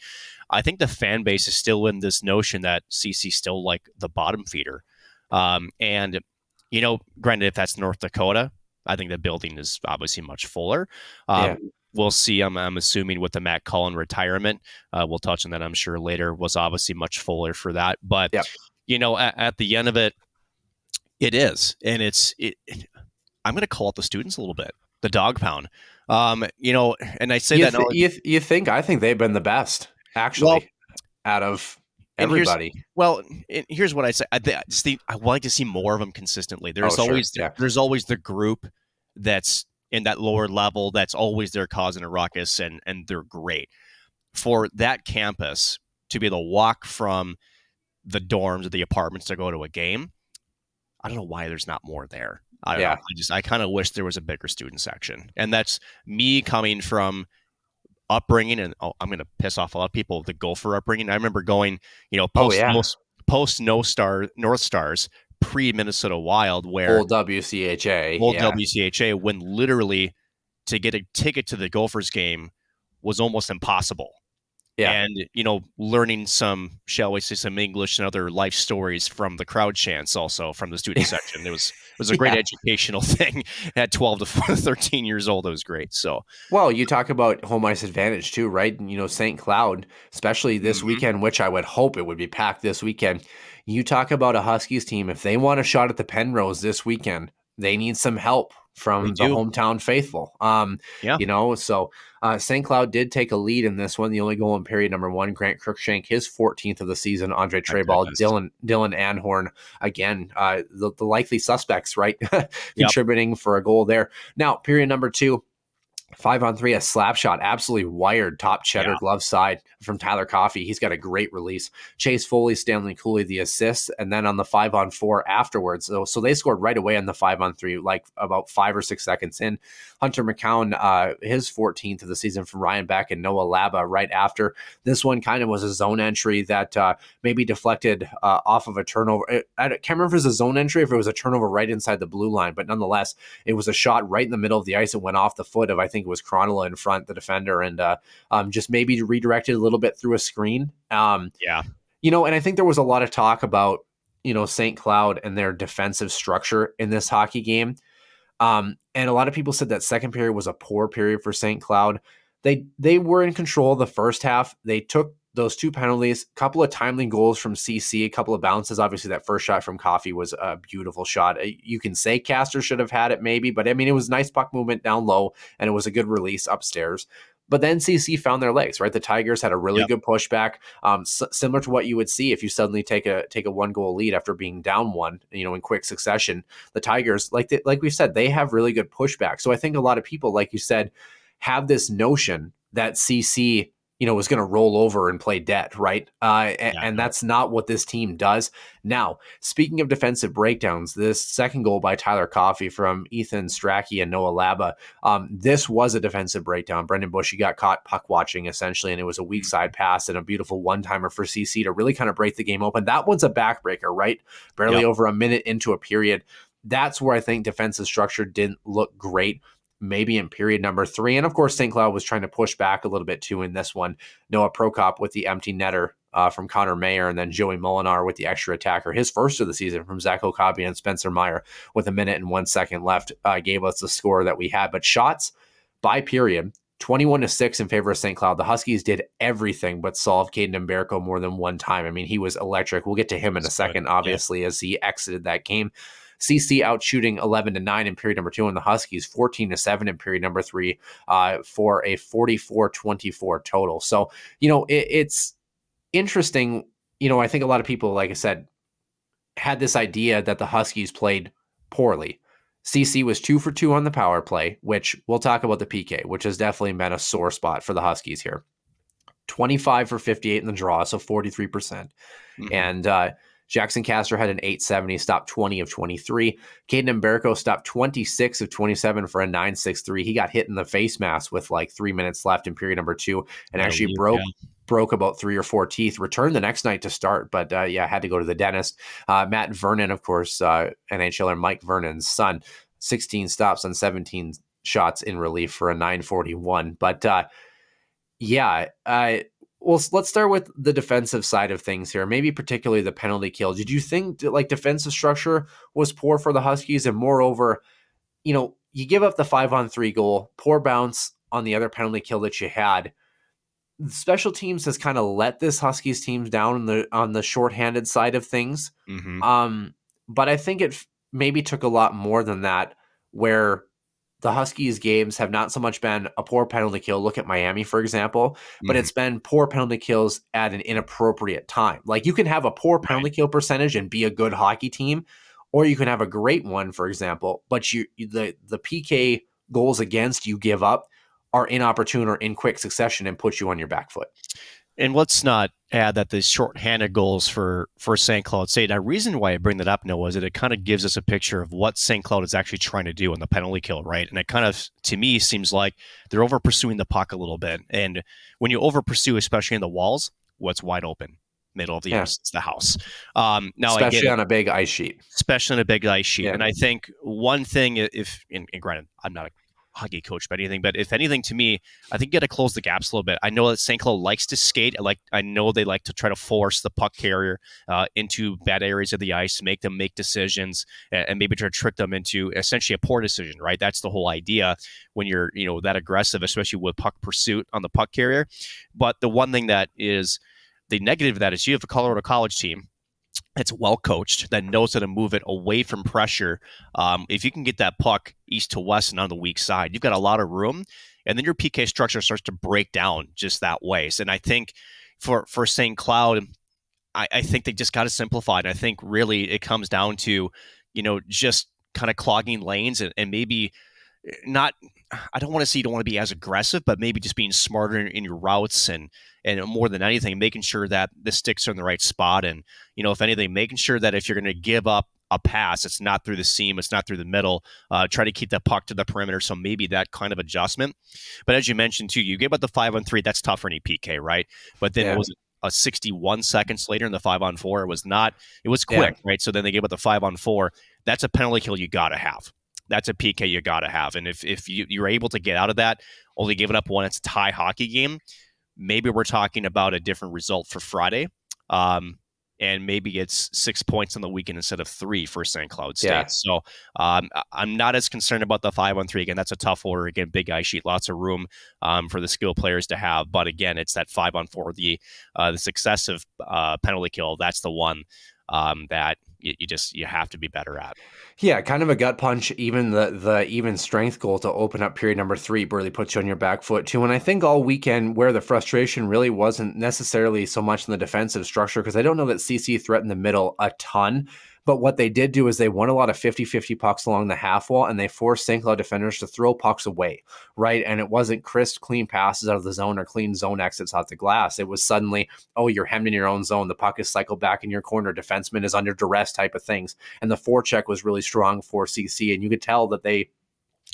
I think the fan base is still in this notion that CC still like the bottom feeder. Um, and, you know, granted, if that's North Dakota, I think the building is obviously much fuller. Um, Yeah. We'll see. I'm, I'm assuming with the Matt Cullen retirement, uh, we'll touch on that, I'm sure, later, was obviously much fuller for that. But, Yep. you know, at, at the end of it, it is. And it's, it, I'm going to call out the students a little bit, the dog pound. Um, you know, and I say You, that th- you, th- you think? I think they've been the best, actually, Well, out of everybody. Well, here's what I say. I, think- I would like to see more of them consistently. There's Oh, sure. always Yeah. there's always the group that's in that lower level that's always there causing a ruckus, and and they're great for that campus to be able to walk from the dorms or the apartments to go to a game. I don't know why there's not more there. I don't Yeah. know. I just I kind of wish there was a bigger student section, and that's me coming from upbringing, and oh, I'm going to piss off a lot of people. The Gopher upbringing. I remember going, you know, Oh, post yeah. most post no star North Stars pre Minnesota Wild, where Old WCHA. old yeah. WCHA, when literally to get a ticket to the Gophers game was almost impossible. Yeah. and you know learning some shall we say some english and other life stories from the crowd chants also from the student section it was it was a great Yeah. educational thing at 12 to 13 years old it was great so Well, you talk about home ice advantage too, right? And, you know, St. Cloud, especially this Mhm. weekend, which I would hope it would be packed this weekend. You talk about a Huskies team, if they want a shot at the Penrose this weekend, they need some help from the hometown faithful. Um, Yeah. you know, so uh, St. Cloud did take a lead in this one. The only goal in period number one, Grant Cruikshank, his 14th of the season. Andre Treyball, goodness. Dylan Dylan Anhorn, again, uh, the, the likely suspects, right? Contributing for a goal there. Now, period number two, five on three, a slap shot, absolutely wired top cheddar Yeah. glove side from Tyler Coffey. He's got a great release. Chase Foley, Stanley Cooley, the assist, and then on the five on four afterwards. So, so they scored right away on the five on three, like about five or six seconds in. Hunter McKown, uh, his 14th of the season from Ryan Beck and Noah Laba right after. This one kind of was a zone entry that uh, maybe deflected uh, off of a turnover. I, can't remember if it was a zone entry, if it was a turnover right inside the blue line, but nonetheless, it was a shot right in the middle of the ice. It went off the foot of, I think it was Krannila in front, the defender, and uh, um, just maybe redirected a little bit through a screen. Um, Yeah. You know, and I think there was a lot of talk about, you know, St. Cloud and their defensive structure in this hockey game. Um, and a lot of people said that second period was a poor period for St. Cloud. They they were in control the first half. They took those two penalties, a couple of timely goals from CC, a couple of bounces. Obviously, that first shot from Coffey was a beautiful shot. Uh, You can say Castor should have had it, maybe, but I mean, it was nice puck movement down low, and it was a good release upstairs. But then CC found their legs, right? The Tigers had a really Yep. good pushback, um, s- similar to what you would see if you suddenly take a take a one goal lead after being down one, you know, in quick succession. The Tigers, like they, like we said, they have really good pushback. So I think a lot of people, like you said, have this notion that CC, you know, was going to roll over and play dead, right? Uh, a- Yeah. and that's not what this team does. Now, speaking of defensive breakdowns, this second goal by Tyler Coffey from Ethan Strachey and Noah Laba, um, this was a defensive breakdown. Brendan Bush, he got caught puck watching essentially, and it was a weak side pass and a beautiful one timer for CC to really kind of break the game open. That one's a backbreaker, right? Barely Yep. over a minute into a period. That's where I think defensive structure didn't look great. Maybe in period number three. And of course, St. Cloud was trying to push back a little bit too in this one. Noah Prokop with the empty netter uh, from Connor Mayer, and then Joey Molenaar with the extra attacker, his first of the season from Zach Okabe and Spencer Meier with a minute and one second left, uh, gave us the score that we had. But shots by period, 21 to 6 in favor of St. Cloud. The Huskies did everything but solve Kaidan Mbereko more than one time. I mean, he was electric. We'll get to him in a second, good. Yeah. obviously, as he exited that game. CC out shooting 11 to 9 in period number two, and the Huskies 14 to 7 in period number three uh, for a 44 24 total. So, you know, it, it's interesting. You know, I think a lot of people, like I said, had this idea that the Huskies played poorly. CC was two for two on the power play, which we'll talk about the PK, which has definitely been a sore spot for the Huskies here. 25 for 58 in the draw, so 43%. percent Mhm. And uh, Jaxon Castor had an 870, stopped 20 of 23. Kaidan Mbereko stopped 26 of 27 for a 963. He got hit in the face mask with like three minutes left in period number two and actually broke yeah. broke about three or four teeth. Returned the next night to start, but uh, yeah, had to go to the dentist. Uh, Matt Vernon, of course, uh, NHLer Mike Vernon's son, 16 stops on 17 shots in relief for a 941. But uh, yeah, uh, well, let's start with the defensive side of things here. Maybe particularly the penalty kill. Did you think like defensive structure was poor for the Huskies, and moreover, you know, you give up the five on three goal, poor bounce on the other penalty kill that you had. Special teams has kind of let this Huskies teams down on the on the shorthanded side of things. Mhm. Um, but I think it maybe took a lot more than that, where the Huskies games have not so much been a poor penalty kill. Look at Miami, for example, but Mhm. it's been poor penalty kills at an inappropriate time. Like you can have a poor penalty kill percentage and be a good hockey team, or you can have a great one, for example, but you the the PK goals against you give up are inopportune or in quick succession and put you on your back foot. And let's not add that the shorthanded goals for for St. Cloud State. Now, reason why I bring that up, Noah, is that it kind of gives us a picture of what St. Cloud is actually trying to do on the penalty kill, right? And it kind of, to me, seems like they're over pursuing the puck a little bit. And when you over pursue, especially in the walls, what's wide open? Middle of the Yeah. ice, it's the house. Um, now, Especially it on a big ice sheet. especially on a big ice sheet. Yeah. And I think one thing, if and, and granted, I'm not a hockey coach by anything, but if anything, to me, I think you got to close the gaps a little bit. I know that St. Cloud likes to skate. I like I know they like to try to force the puck carrier uh, into bad areas of the ice, make them make decisions, and, and maybe try to trick them into essentially a poor decision. Right? That's the whole idea when you're you know that aggressive, especially with puck pursuit on the puck carrier. But the one thing that is the negative of that is you have a Colorado College team that's well coached, that knows how to move it away from pressure. Um, if you can get that puck east to west and on the weak side, you've got a lot of room, and then your PK structure starts to break down just that way. So, and I think for for St. Cloud, I, I think they just got to simplify it. I think really it comes down to, you know, just kind of clogging lanes and, and maybe not I don't want to say you don't want to be as aggressive, but maybe just being smarter in, in, your routes and and more than anything, making sure that the sticks are in the right spot. And you know, if anything, making sure that if you're going to give up a pass, it's not through the seam, it's not through the middle. Uh, try to keep that puck to the perimeter. So maybe that kind of adjustment. But as you mentioned too, you gave up the five on three. That's tough for any PK, right? But then yeah. it was a 61 seconds later in the five on four. It was not. It was quick, yeah. right? So then they gave up the five on four. That's a penalty kill you got to have that's a PK you got to have. And if, if you, you're able to get out of that, only giving up one, it's a tie hockey game. Maybe we're talking about a different result for Friday. Um, and maybe it's six points on the weekend instead of three for St. Cloud State. Yeah. So um, I'm not as concerned about the five on three. Again, that's a tough order. Again, big ice sheet, lots of room um, for the skill players to have. But again, it's that five on four, the uh, the successive uh, penalty kill. That's the one um, that you, you, just you have to be better at. Yeah, kind of a gut punch. Even the the even strength goal to open up period number three really puts you on your back foot too. And I think all weekend where the frustration really wasn't necessarily so much in the defensive structure because I don't know that CC threatened the middle a ton. But what they did do is they won a lot of 50 50 pucks along the half wall and they forced St. Cloud defenders to throw pucks away, right? And it wasn't crisp, clean passes out of the zone or clean zone exits out the glass. It was suddenly, oh, you're hemmed in your own zone. The puck is cycled back in your corner. Defenseman is under duress type of things. And the forecheck was really strong for CC. And you could tell that they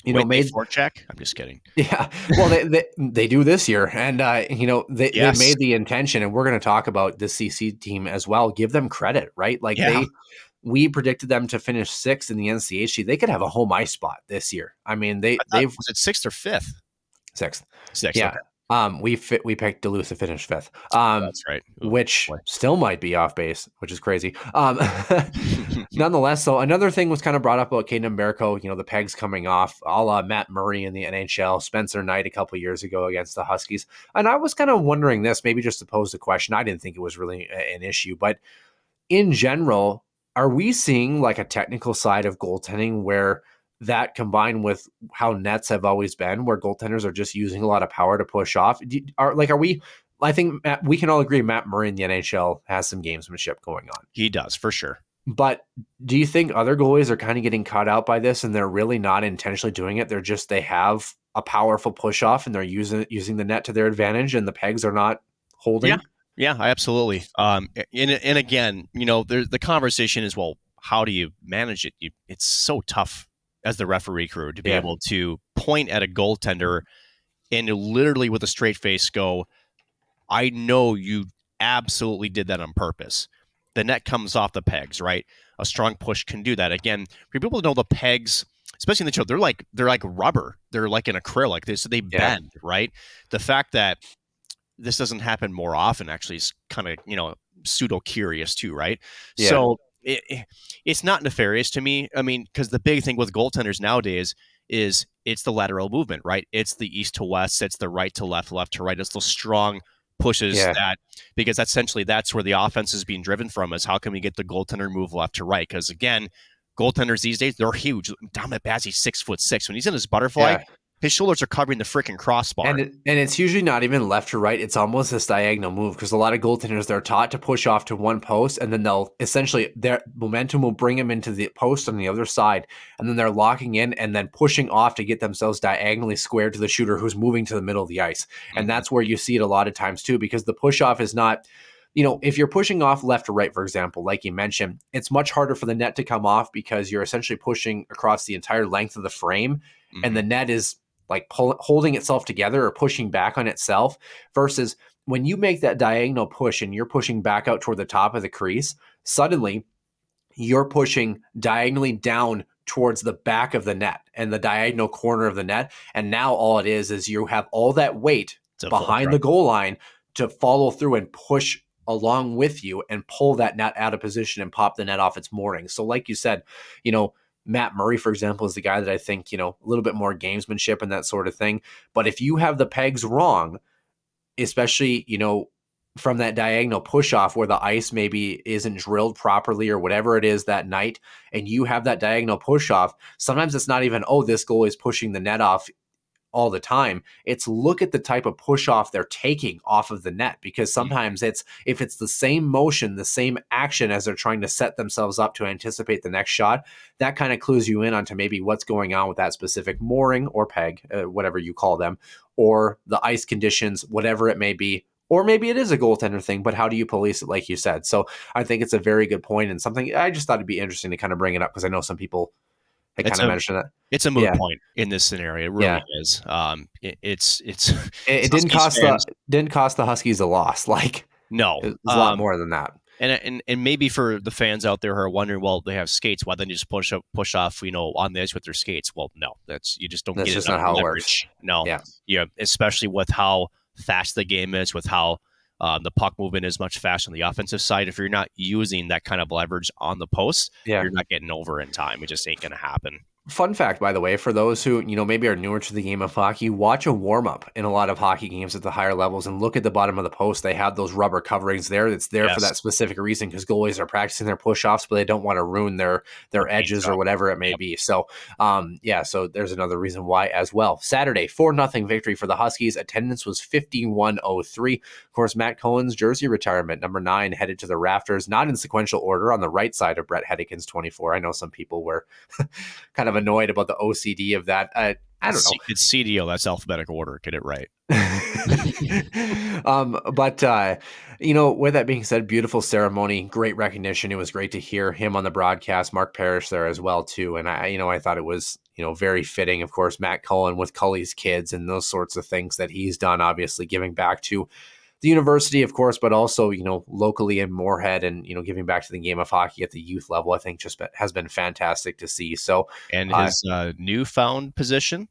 you Wait, know, made forecheck. I'm just kidding. Yeah, well, they, they, they do this year, and uh, you know they, yes. they made the intention, and we're going to talk about the CC team as well. Give them credit, right? Like yeah. they we predicted them to finish sixth in the NCHC. They could have a home ice spot this year. I mean, they they've was it sixth or fifth? Sixth. Sixth. Yeah. Okay. Um, we fit, we picked Duluth to finish fifth. Um, that's right. Ooh, which boy. still might be off base, which is crazy. Um, nonetheless, so another thing was kind of brought up about Kaidan Mbereko, you know, the pegs coming off, a la Matt Murray in the NHL, Spencer Knight a couple years ago against the Huskies. And I was kind of wondering this, maybe just to pose the question. I didn't think it was really an issue, but in general, are we seeing like a technical side of goaltending where that combined with how nets have always been, where goaltenders are just using a lot of power to push off? Are like, are we? I think Matt, we can all agree Matt Murray in the NHL has some gamesmanship going on. He does for sure. But do you think other goalies are kind of getting caught out by this, and they're really not intentionally doing it? They're just they have a powerful push off, and they're using using the net to their advantage, and the pegs are not holding. Yeah, yeah, absolutely. Um, and and again, you know, there's the conversation is well, how do you manage it? You, it's so tough as the referee crew to be yeah. able to point at a goaltender and literally with a straight face go, "I know you absolutely did that on purpose." The net comes off the pegs, right? A strong push can do that. Again, for people to know the pegs, especially in the show, they're like they're like rubber. They're like an acrylic. They so they yeah. bend, right? The fact that this doesn't happen more often actually is kind of you know pseudo curious too right? Yeah. so it, it's not nefarious to me i mean because the big thing with goaltenders nowadays is it's the lateral movement right? It's the east to west it's the right to left left to right it's those strong pushes yeah. that because essentially that's where the offense is being driven from is how can we get the goaltender move left to right? Because again goaltenders these days they're huge. Dominic Basse's six foot six. When he's in his butterfly yeah his shoulders are covering the freaking crossbar. And, it, and it's usually not even left to right. It's almost this diagonal move because a lot of goaltenders, they're taught to push off to one post and then they'll essentially, their momentum will bring them into the post on the other side. And then they're locking in and then pushing off to get themselves diagonally squared to the shooter who's moving to the middle of the ice. Mm-hmm. And that's where you see it a lot of times too because the push off is not you know, if you're pushing off left or right, for example, like you mentioned, it's much harder for the net to come off because you're essentially pushing across the entire length of the frame, mm-hmm. and the net is like pull, holding itself together or pushing back on itself versus when you make that diagonal push and you're pushing back out toward the top of the crease, suddenly you're pushing diagonally down towards the back of the net and the diagonal corner of the net. And now all it is is you have all that weight behind the goal line to follow through and push along with you and pull that net out of position and pop the net off its mooring. So, like you said, you know, Matt Murray, for example, is the guy that I think, you know, a little bit more gamesmanship and that sort of thing. But if you have the pegs wrong, especially, you know, from that diagonal push off where the ice maybe isn't drilled properly or whatever it is that night, and you have that diagonal push off, sometimes it's not even, oh, this goal is pushing the net off all the time. It's look at the type of push off they're taking off of the net because mm. sometimes it's if it's the same motion, the same action as they're trying to set themselves up to anticipate the next shot, that kind of clues you in onto maybe what's going on with that specific mooring or peg, uh, whatever you call them, or the ice conditions, whatever it may be. Or maybe it is a goaltender thing, but how do you police it, like you said? So I think it's a very good point and something I just thought it'd be interesting to kind of bring it up because I know some people I kind of mentioned that. It's a moot yeah. point in this scenario. It really yeah. is. Um, it, it's it's. It, it didn't cost fans. the didn't cost the Huskies a loss. Like no, it's a lot um, more than that. And, and and maybe for the fans out there who are wondering, well, they have skates. Why then you just push up, push off, you know, on the edge with their skates? Well, no, that's you just don't. That's get just not how leverage. it works. No, yeah, yeah, especially with how fast the game is, with how um, the puck movement is much faster on the offensive side. If you're not using that kind of leverage on the post, yeah. you're not getting over in time. It just ain't going to happen. Fun fact, by the way, for those who you know maybe are newer to the game of hockey, watch a warm up in a lot of hockey games at the higher levels and look at the bottom of the post. They have those rubber coverings there. That's there yes. for that specific reason because goalies are practicing their push offs, but they don't want to ruin their their edges or whatever it may yep. be. So, um, yeah, so there's another reason why as well. Saturday, four nothing victory for the Huskies. Attendance was fifty one oh three. Of course, Matt Cullen's jersey retirement, number nine, headed to the rafters, not in sequential order on the right side of Bret Hedican's twenty four. I know some people were kind of annoyed about the OCD of that. Uh, I don't know. It's CDO. That's alphabetical order. Get it right. um, but uh, you know, with that being said, beautiful ceremony, great recognition. It was great to hear him on the broadcast. Mark Parrish there as well too, and I, you know, I thought it was you know very fitting. Of course, Matt Cullen with Cully's kids and those sorts of things that he's done. Obviously, giving back to the university, of course, but also you know locally in Moorhead and you know giving back to the game of hockey at the youth level. I think just has been fantastic to see. So and uh, his uh, uh, newfound position,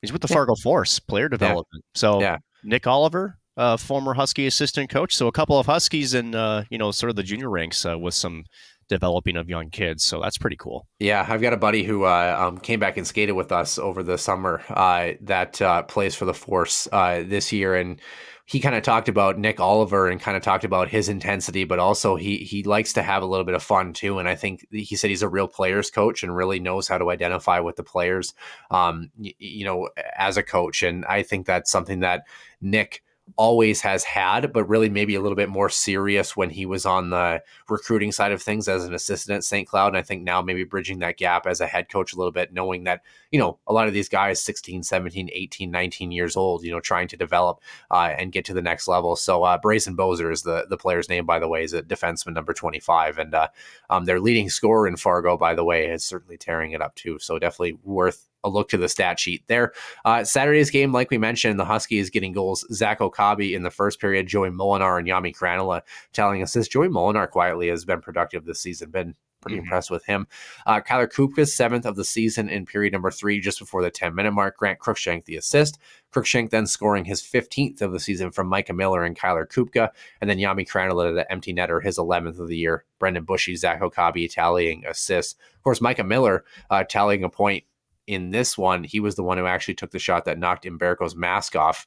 he's with the yeah. Fargo Force player development. Yeah. So yeah. Nick Oliver, uh, former Husky assistant coach. So a couple of Huskies in uh, you know sort of the junior ranks uh, with some developing of young kids. So that's pretty cool. Yeah, I've got a buddy who uh, um, came back and skated with us over the summer uh, that uh, plays for the Force uh, this year, and he kind of talked about Nick Oliver and kind of talked about his intensity, but also he he likes to have a little bit of fun too. And I think he said he's a real players coach and really knows how to identify with the players, um, you, you know, as a coach. And I think that's something that Nick always has had, but really maybe a little bit more serious when he was on the recruiting side of things as an assistant at St. Cloud. And I think now maybe bridging that gap as a head coach a little bit, knowing that, you know, a lot of these guys, 16, 17, 18, 19 years old, you know, trying to develop uh, and get to the next level. So uh, Brayson Bozer is the, the player's name, by the way, is a defenseman number 25. And uh, um, their leading scorer in Fargo, by the way, is certainly tearing it up too. So definitely worth a look to the stat sheet there. Uh, Saturday's game, like we mentioned, the Huskies getting goals. Zach Okabe in the first period, Joey Molenaar and Jami Krannila telling us this. Joey Molenaar quietly has been productive this season, been pretty mm-hmm. impressed with him. Uh, Kyler Kupka, seventh of the season in period number three, just before the 10 minute mark. Grant Cruikshank, the assist. Cruikshank then scoring his 15th of the season from Micah Miller and Kyler Kupka. And then Jami Krannila, the empty netter, his 11th of the year. Brendan Bushy, Zach Okabe tallying assists. Of course, Micah Miller uh, tallying a point in this one, he was the one who actually took the shot that knocked Mbereko's mask off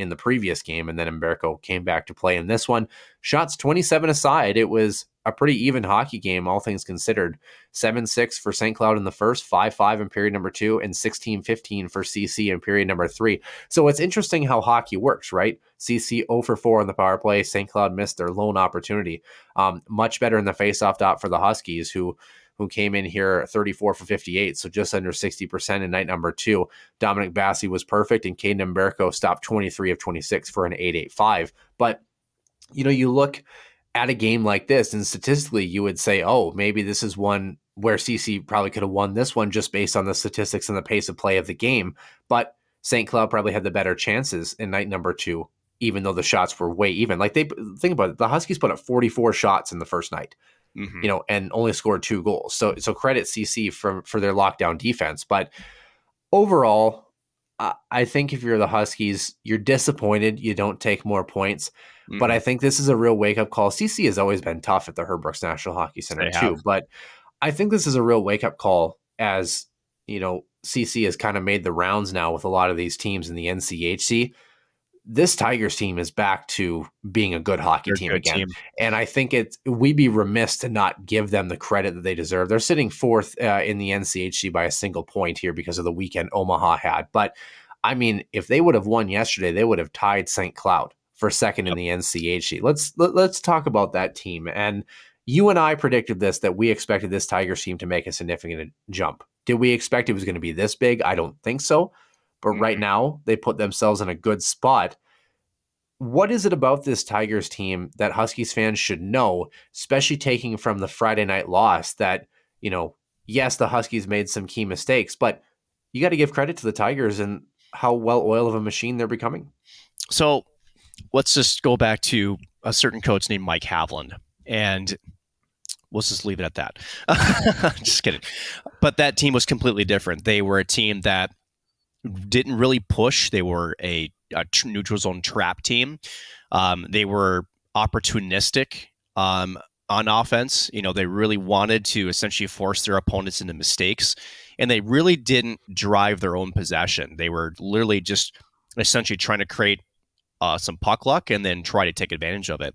in the previous game, and then Mbereko came back to play in this one. Shots 27 aside, it was a pretty even hockey game, all things considered. 7 6 for St. Cloud in the first, 5 5 in period number two, and 16 15 for CC in period number three. So it's interesting how hockey works, right? CC 0 for 4 on the power play. St. Cloud missed their lone opportunity. Um, much better in the faceoff dot for the Huskies, who who came in here 34 for 58, so just under 60% in night number two. Dominic Basse was perfect, and Kaidan Mbereko stopped 23 of 26 for an 885. But, you know, you look at a game like this, and statistically, you would say, oh, maybe this is one where CC probably could have won this one just based on the statistics and the pace of play of the game. But St. Cloud probably had the better chances in night number two, even though the shots were way even. Like they think about it, the Huskies put up 44 shots in the first night. Mhm. you know, and only scored two goals. So so credit CC for for their lockdown defense. But overall, I, I think if you're the Huskies, you're disappointed you don't take more points. But Mhm. I think this is a real wake up call. CC has always been tough at the Herb Brooks National Hockey Center They too. have. But I think this is a real wake up call as you know CC has kind of made the rounds now with a lot of these teams in the NCHC. This Tigers team is back to being a good hockey They're team good again. team. And I think it's we'd be remiss to not give them the credit that they deserve. They're sitting fourth uh, in the NCHC by a single point here because of the weekend Omaha had. But I mean, if they would have won yesterday, they would have tied St. Cloud for second in the NCHC. Let's let, let's talk about that team. And you and I predicted this that we expected this Tigers team to make a significant jump. Did we expect it was going to be this big? I don't think so. But right Mhm. now, they put themselves in a good spot. What is it about this Tigers team that Huskies fans should know, especially taking from the Friday night loss that, you know, yes, the Huskies made some key mistakes, but you got to give credit to the Tigers and how well oiled of a machine they're becoming. So let's just go back to a certain coach named Mike Haviland, and let's just leave it at that. just kidding. But that team was completely different. They were a team that didn't really push. They were a, a tr- neutral zone trap team. Um, they were opportunistic um, on offense. You know, they really wanted to essentially force their opponents into mistakes, and they really didn't drive their own possession. They were literally just essentially trying to create uh, some puck luck and then try to take advantage of it.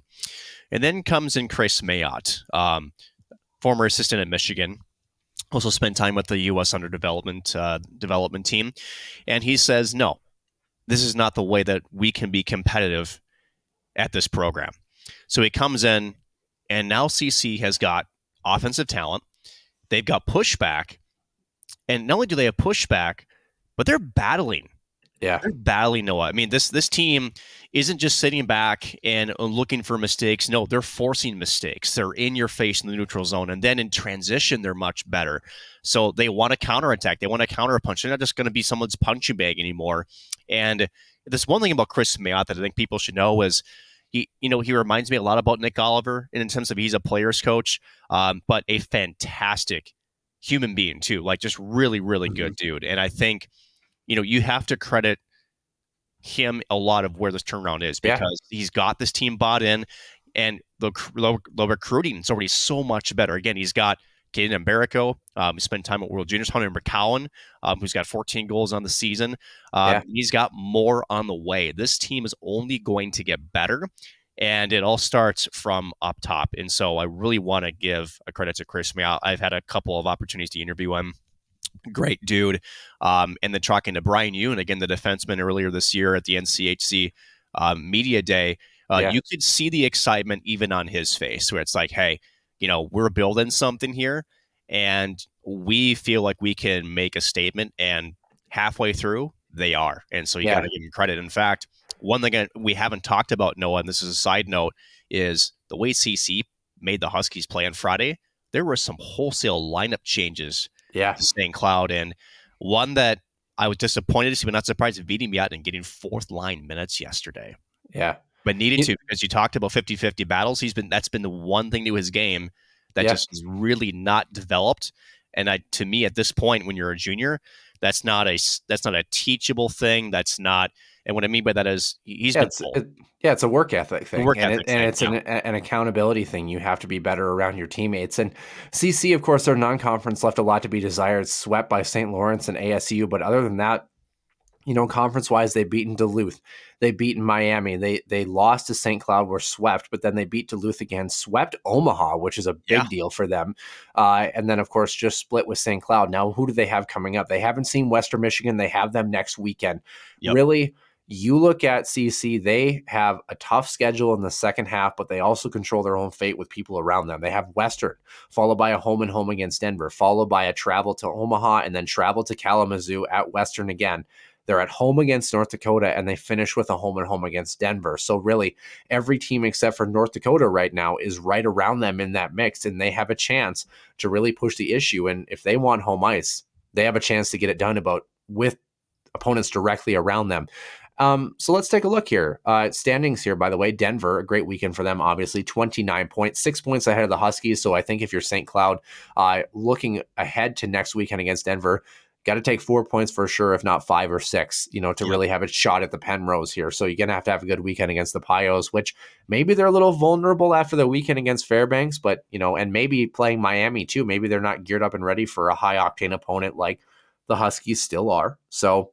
And then comes in Kris Mayotte, um, former assistant at Michigan, also spent time with the U.S. underdevelopment uh, development team, and he says, "No, this is not the way that we can be competitive at this program." So he comes in, and now CC has got offensive talent. They've got pushback, and not only do they have pushback, but they're battling Yeah. they're battling Noah. I mean, this this team isn't just sitting back and uh, looking for mistakes. No, they're forcing mistakes. They're in your face in the neutral zone, and then in transition, they're much better. So they want to counterattack. They want to counterpunch. They're not just going to be someone's punching bag anymore. And this one thing about Kris Mayotte that I think people should know is he, you know, he reminds me a lot about Nick Oliver in terms of he's a player's coach, um, but a fantastic human being too. Like just really, really good dude. And I think you know, you have to credit him a lot of where this turnaround is Yeah. because he's got this team bought in and the, the, the recruiting is already so much better. Again, he's got Kaidan Mbereko, um, who spent time at World Juniors, Hunter McKown, um, who's got 14 goals on the season. Um, Yeah. He's got more on the way. This team is only going to get better, and it all starts from up top. And so I really want to give a credit to Chris Meow. I've had a couple of opportunities to interview him great dude. Um, and then talking to Bryan Yoon, again, the defenseman earlier this year at the NCHC um, Media Day, uh, Yeah. you could see the excitement even on his face, where it's like, hey, you know, we're building something here, and we feel like we can make a statement. And halfway through, they are. And so you Yeah. got to give him credit. In fact, one thing we haven't talked about, Noah, and this is a side note, is the way CC made the Huskies play on Friday. There were some wholesale lineup changes Yeah. St. Cloud, and one that I was disappointed to see, but not surprised at beating me out and getting fourth line minutes yesterday. Yeah. But needed to because you talked about 50-50 battles. He's been that's been the one thing to his game that Yeah. just is really not developed. And I, to me, at this point, when you're a junior, that's not a that's not a teachable thing. That's not. And what I mean by that is he's yeah, been it's, it- yeah, it's a work ethic thing, work and, ethic it, and thing, it's an, an accountability thing. You have to be better around your teammates. And CC, of course, their non-conference left a lot to be desired. Swept by St. Lawrence and ASU, but other than that, you know, conference-wise, they beaten Duluth, they beaten Miami, they they lost to St. Cloud, were swept, but then they beat Duluth again, swept Omaha, which is a big Yeah. deal for them, uh, and then of course just split with St. Cloud. Now, who do they have coming up? They haven't seen Western Michigan. They have them next weekend. Yep. Really you look at CC, they have a tough schedule in the second half, but they also control their own fate with people around them. They have Western, followed by a home and home against Denver, followed by a travel to Omaha, and then travel to Kalamazoo at Western again. They're at home against North Dakota, and they finish with a home and home against Denver. So, really, every team except for North Dakota right now is right around them in that mix, and they have a chance to really push the issue. And if they want home ice, they have a chance to get it done about with opponents directly around them. Um, so let's take a look here. Uh, standings here, by the way, Denver, a great weekend for them, obviously 29 points, six points ahead of the Huskies. So I think if you're St. Cloud, uh, looking ahead to next weekend against Denver, got to take four points for sure, if not five or six, you know, to really have a shot at the Penrose here. So you're going to have to have a good weekend against the Pios, which maybe they're a little vulnerable after the weekend against Fairbanks, but, you know, and maybe playing Miami too. Maybe they're not geared up and ready for a high octane opponent like the Huskies still are. So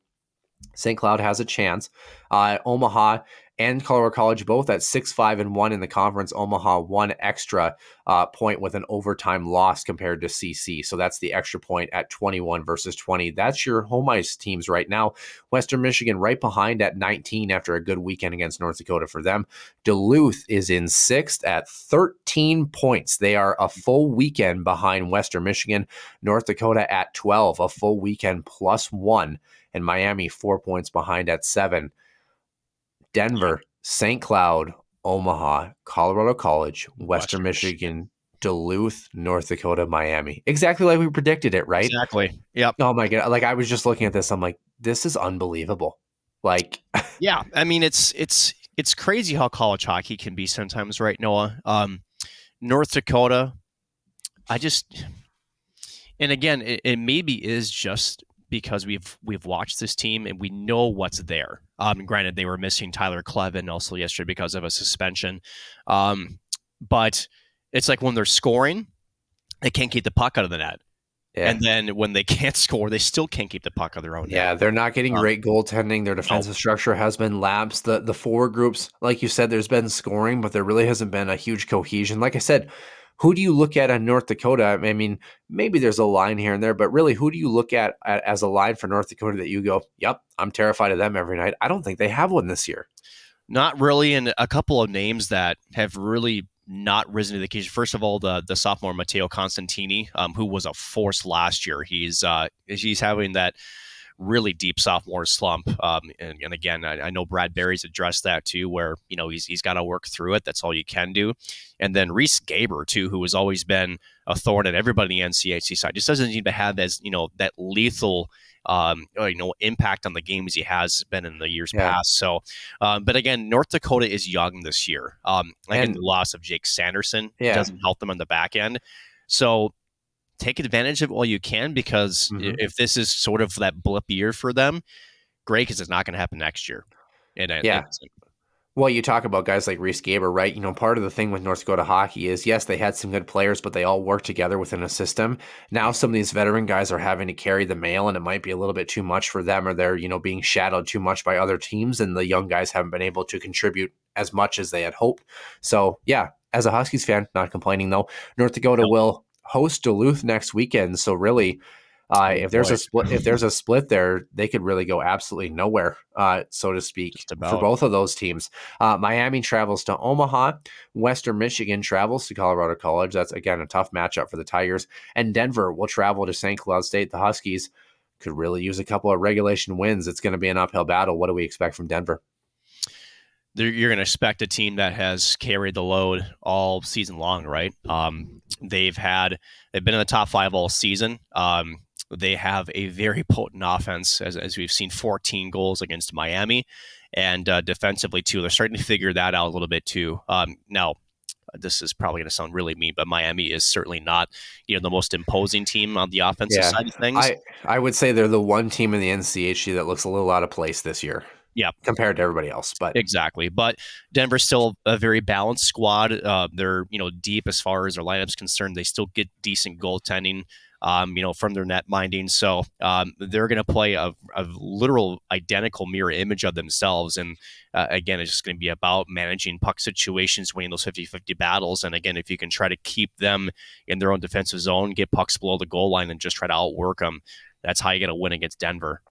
St. Cloud has a chance. Uh, Omaha and Colorado College both at six five and one in the conference. Omaha one extra uh, point with an overtime loss compared to CC, so that's the extra point at twenty one versus twenty. That's your home ice teams right now. Western Michigan right behind at nineteen after a good weekend against North Dakota for them. Duluth is in sixth at thirteen points. They are a full weekend behind Western Michigan. North Dakota at twelve, a full weekend plus one and Miami four points behind at seven. Denver, St. Cloud, Omaha, Colorado College, Western, Michigan, Duluth, North Dakota, Miami. Exactly like we predicted it, right? Exactly. Yep. Oh my god! Like I was just looking at this, I'm like, this is unbelievable. Like, yeah, I mean, it's it's it's crazy how college hockey can be sometimes, right, Noah? Um, North Dakota, I just, and again, it, it maybe is just because we've we've watched this team and we know what's there. Um, granted, they were missing Tyler Kleven also yesterday because of a suspension, um, but it's like when they're scoring, they can't keep the puck out of the net. Yeah. And then when they can't score, they still can't keep the puck on their own. Yeah, net. they're not getting um, great goaltending. Their defensive no. structure has been lapsed. The the forward groups, like you said, there's been scoring, but there really hasn't been a huge cohesion. Like I said, who do you look at in North Dakota? I mean, maybe there's a line here and there, but really, who do you look at, at as a line for North Dakota that you go, yep, I'm terrified of them every night? I don't think they have one this year. Not really, and a couple of names that have really not risen to the occasion. First of all, the the sophomore Matteo Costantini, um, who was a force last year. He's uh, he's having that really deep sophomore slump. Um, and, and, again, I, I, know Brad Berry's addressed that too, where you know he's he's got to work through it. That's all you can do. And then Riese Gaber too, who has always been a thorn in everybody in the NCHC side, just doesn't seem to have as you know that lethal. Um, you know, impact on the games he has been in the years yeah. past. So, um, but again, North Dakota is young this year. Um, and the loss of Jake Sanderson yeah. doesn't help them on the back end. So take advantage of all you can because mm-hmm. if this is sort of that blip year for them, great because it's not going to happen next year. And yeah. well, you talk about guys like Riese Gaber, right? You know, part of the thing with North Dakota hockey is yes, they had some good players, but they all work together within a system. Now, some of these veteran guys are having to carry the mail, and it might be a little bit too much for them, or they're you know being shadowed too much by other teams, and the young guys haven't been able to contribute as much as they had hoped. So, yeah, as a Huskies fan, not complaining though. North Dakota will host Duluth next weekend. So really, uh, oh, if there's a split, if there's a split there, they could really go absolutely nowhere, uh, so to speak, for both of those teams. Uh, Miami travels to Omaha. Western Michigan travels to Colorado College. That's again a tough matchup for the Tigers. And Denver will travel to St. Cloud State. The Huskies could really use a couple of regulation wins. It's going to be an uphill battle. What do we expect from Denver? You're going to expect a team that has carried the load all season long, right? Um, they've had they've been in the top five all season. Um, they have a very potent offense, as, as we've seen 14 goals against Miami, and uh, defensively too. They're starting to figure that out a little bit too. Um, now, this is probably going to sound really mean, but Miami is certainly not, you know, the most imposing team on the offensive yeah, side of things. I, I would say they're the one team in the NCHC that looks a little out of place this year. Yeah, compared to everybody else, but exactly. But Denver's still a very balanced squad. Uh, they're you know deep as far as their lineup's concerned. They still get decent goaltending. Um, you know, from their net minding. So um, they're going to play a, a, literal identical mirror image of themselves. And uh, again, it's just going to be about managing puck situations, winning those 50 50 battles. And again, if you can try to keep them in their own defensive zone, get pucks below the goal line, and just try to outwork them, that's how you're going to win against Denver.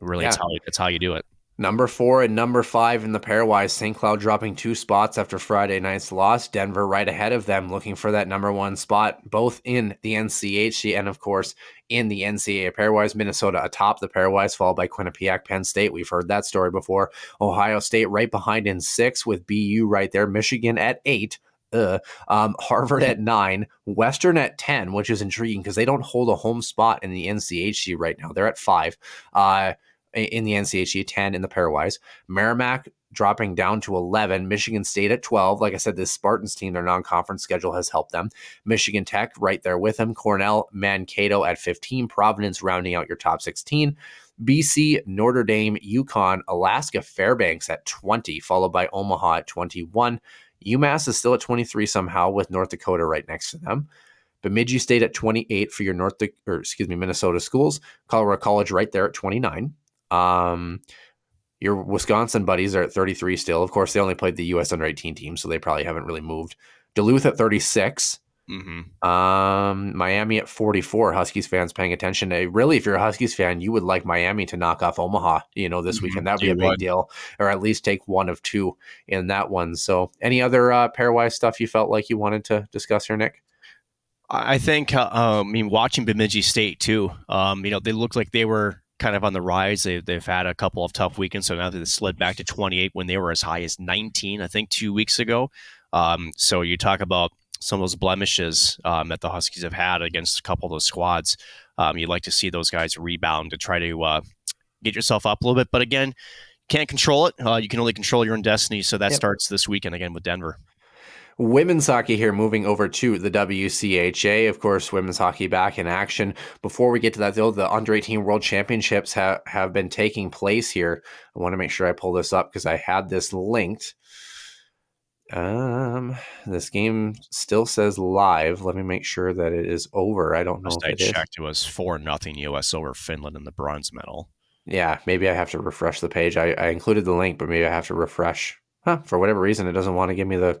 Really, yeah. it's, how, it's how you do it. Number four and number five in the pairwise. St. Cloud dropping two spots after Friday night's loss. Denver right ahead of them, looking for that number one spot, both in the NCHC and, of course, in the NCAA pairwise. Minnesota atop the pairwise, followed by Quinnipiac, Penn State. We've heard that story before. Ohio State right behind in six with BU right there. Michigan at eight. Uh, um, Harvard at nine, Western at 10, which is intriguing because they don't hold a home spot in the NCHC right now. They're at five. Uh, in the NCHC, 10 in the pairwise. Merrimack dropping down to 11. Michigan State at 12. Like I said, this Spartans team, their non conference schedule has helped them. Michigan Tech right there with them. Cornell, Mankato at 15. Providence rounding out your top 16. BC, Notre Dame, UConn, Alaska Fairbanks at 20, followed by Omaha at 21. UMass is still at 23 somehow with North Dakota right next to them. Bemidji State at 28 for your North, or excuse me, Minnesota schools. Colorado College right there at 29. Um, your Wisconsin buddies are at 33 still. Of course, they only played the U.S. under 18 team, so they probably haven't really moved. Duluth at 36. Mm-hmm. Um, Miami at 44. Huskies fans paying attention. Really, if you're a Huskies fan, you would like Miami to knock off Omaha, you know, this mm-hmm. weekend. That would be a big deal, or at least take one of two in that one. So, any other uh, pairwise stuff you felt like you wanted to discuss here, Nick? I think, uh, um, I mean, watching Bemidji State too, um, you know, they looked like they were kind of on the rise. They, they've had a couple of tough weekends, so now they slid back to 28 when they were as high as 19, I think, two weeks ago. Um, so you talk about some of those blemishes um, that the Huskies have had against a couple of those squads. Um, you'd like to see those guys rebound to try to uh, get yourself up a little bit. But again, can't control it. Uh, you can only control your own destiny. So that yep. starts this weekend again with Denver. Women's hockey here moving over to the WCHA. Of course, women's hockey back in action. Before we get to that, though, the under 18 World Championships ha- have been taking place here. I want to make sure I pull this up because I had this linked. Um, this game still says live. Let me make sure that it is over. I don't know. Last I checked, it was four nothing U.S. over Finland in the bronze medal. Yeah, maybe I have to refresh the page. I, I included the link, but maybe I have to refresh. Huh, for whatever reason, it doesn't want to give me the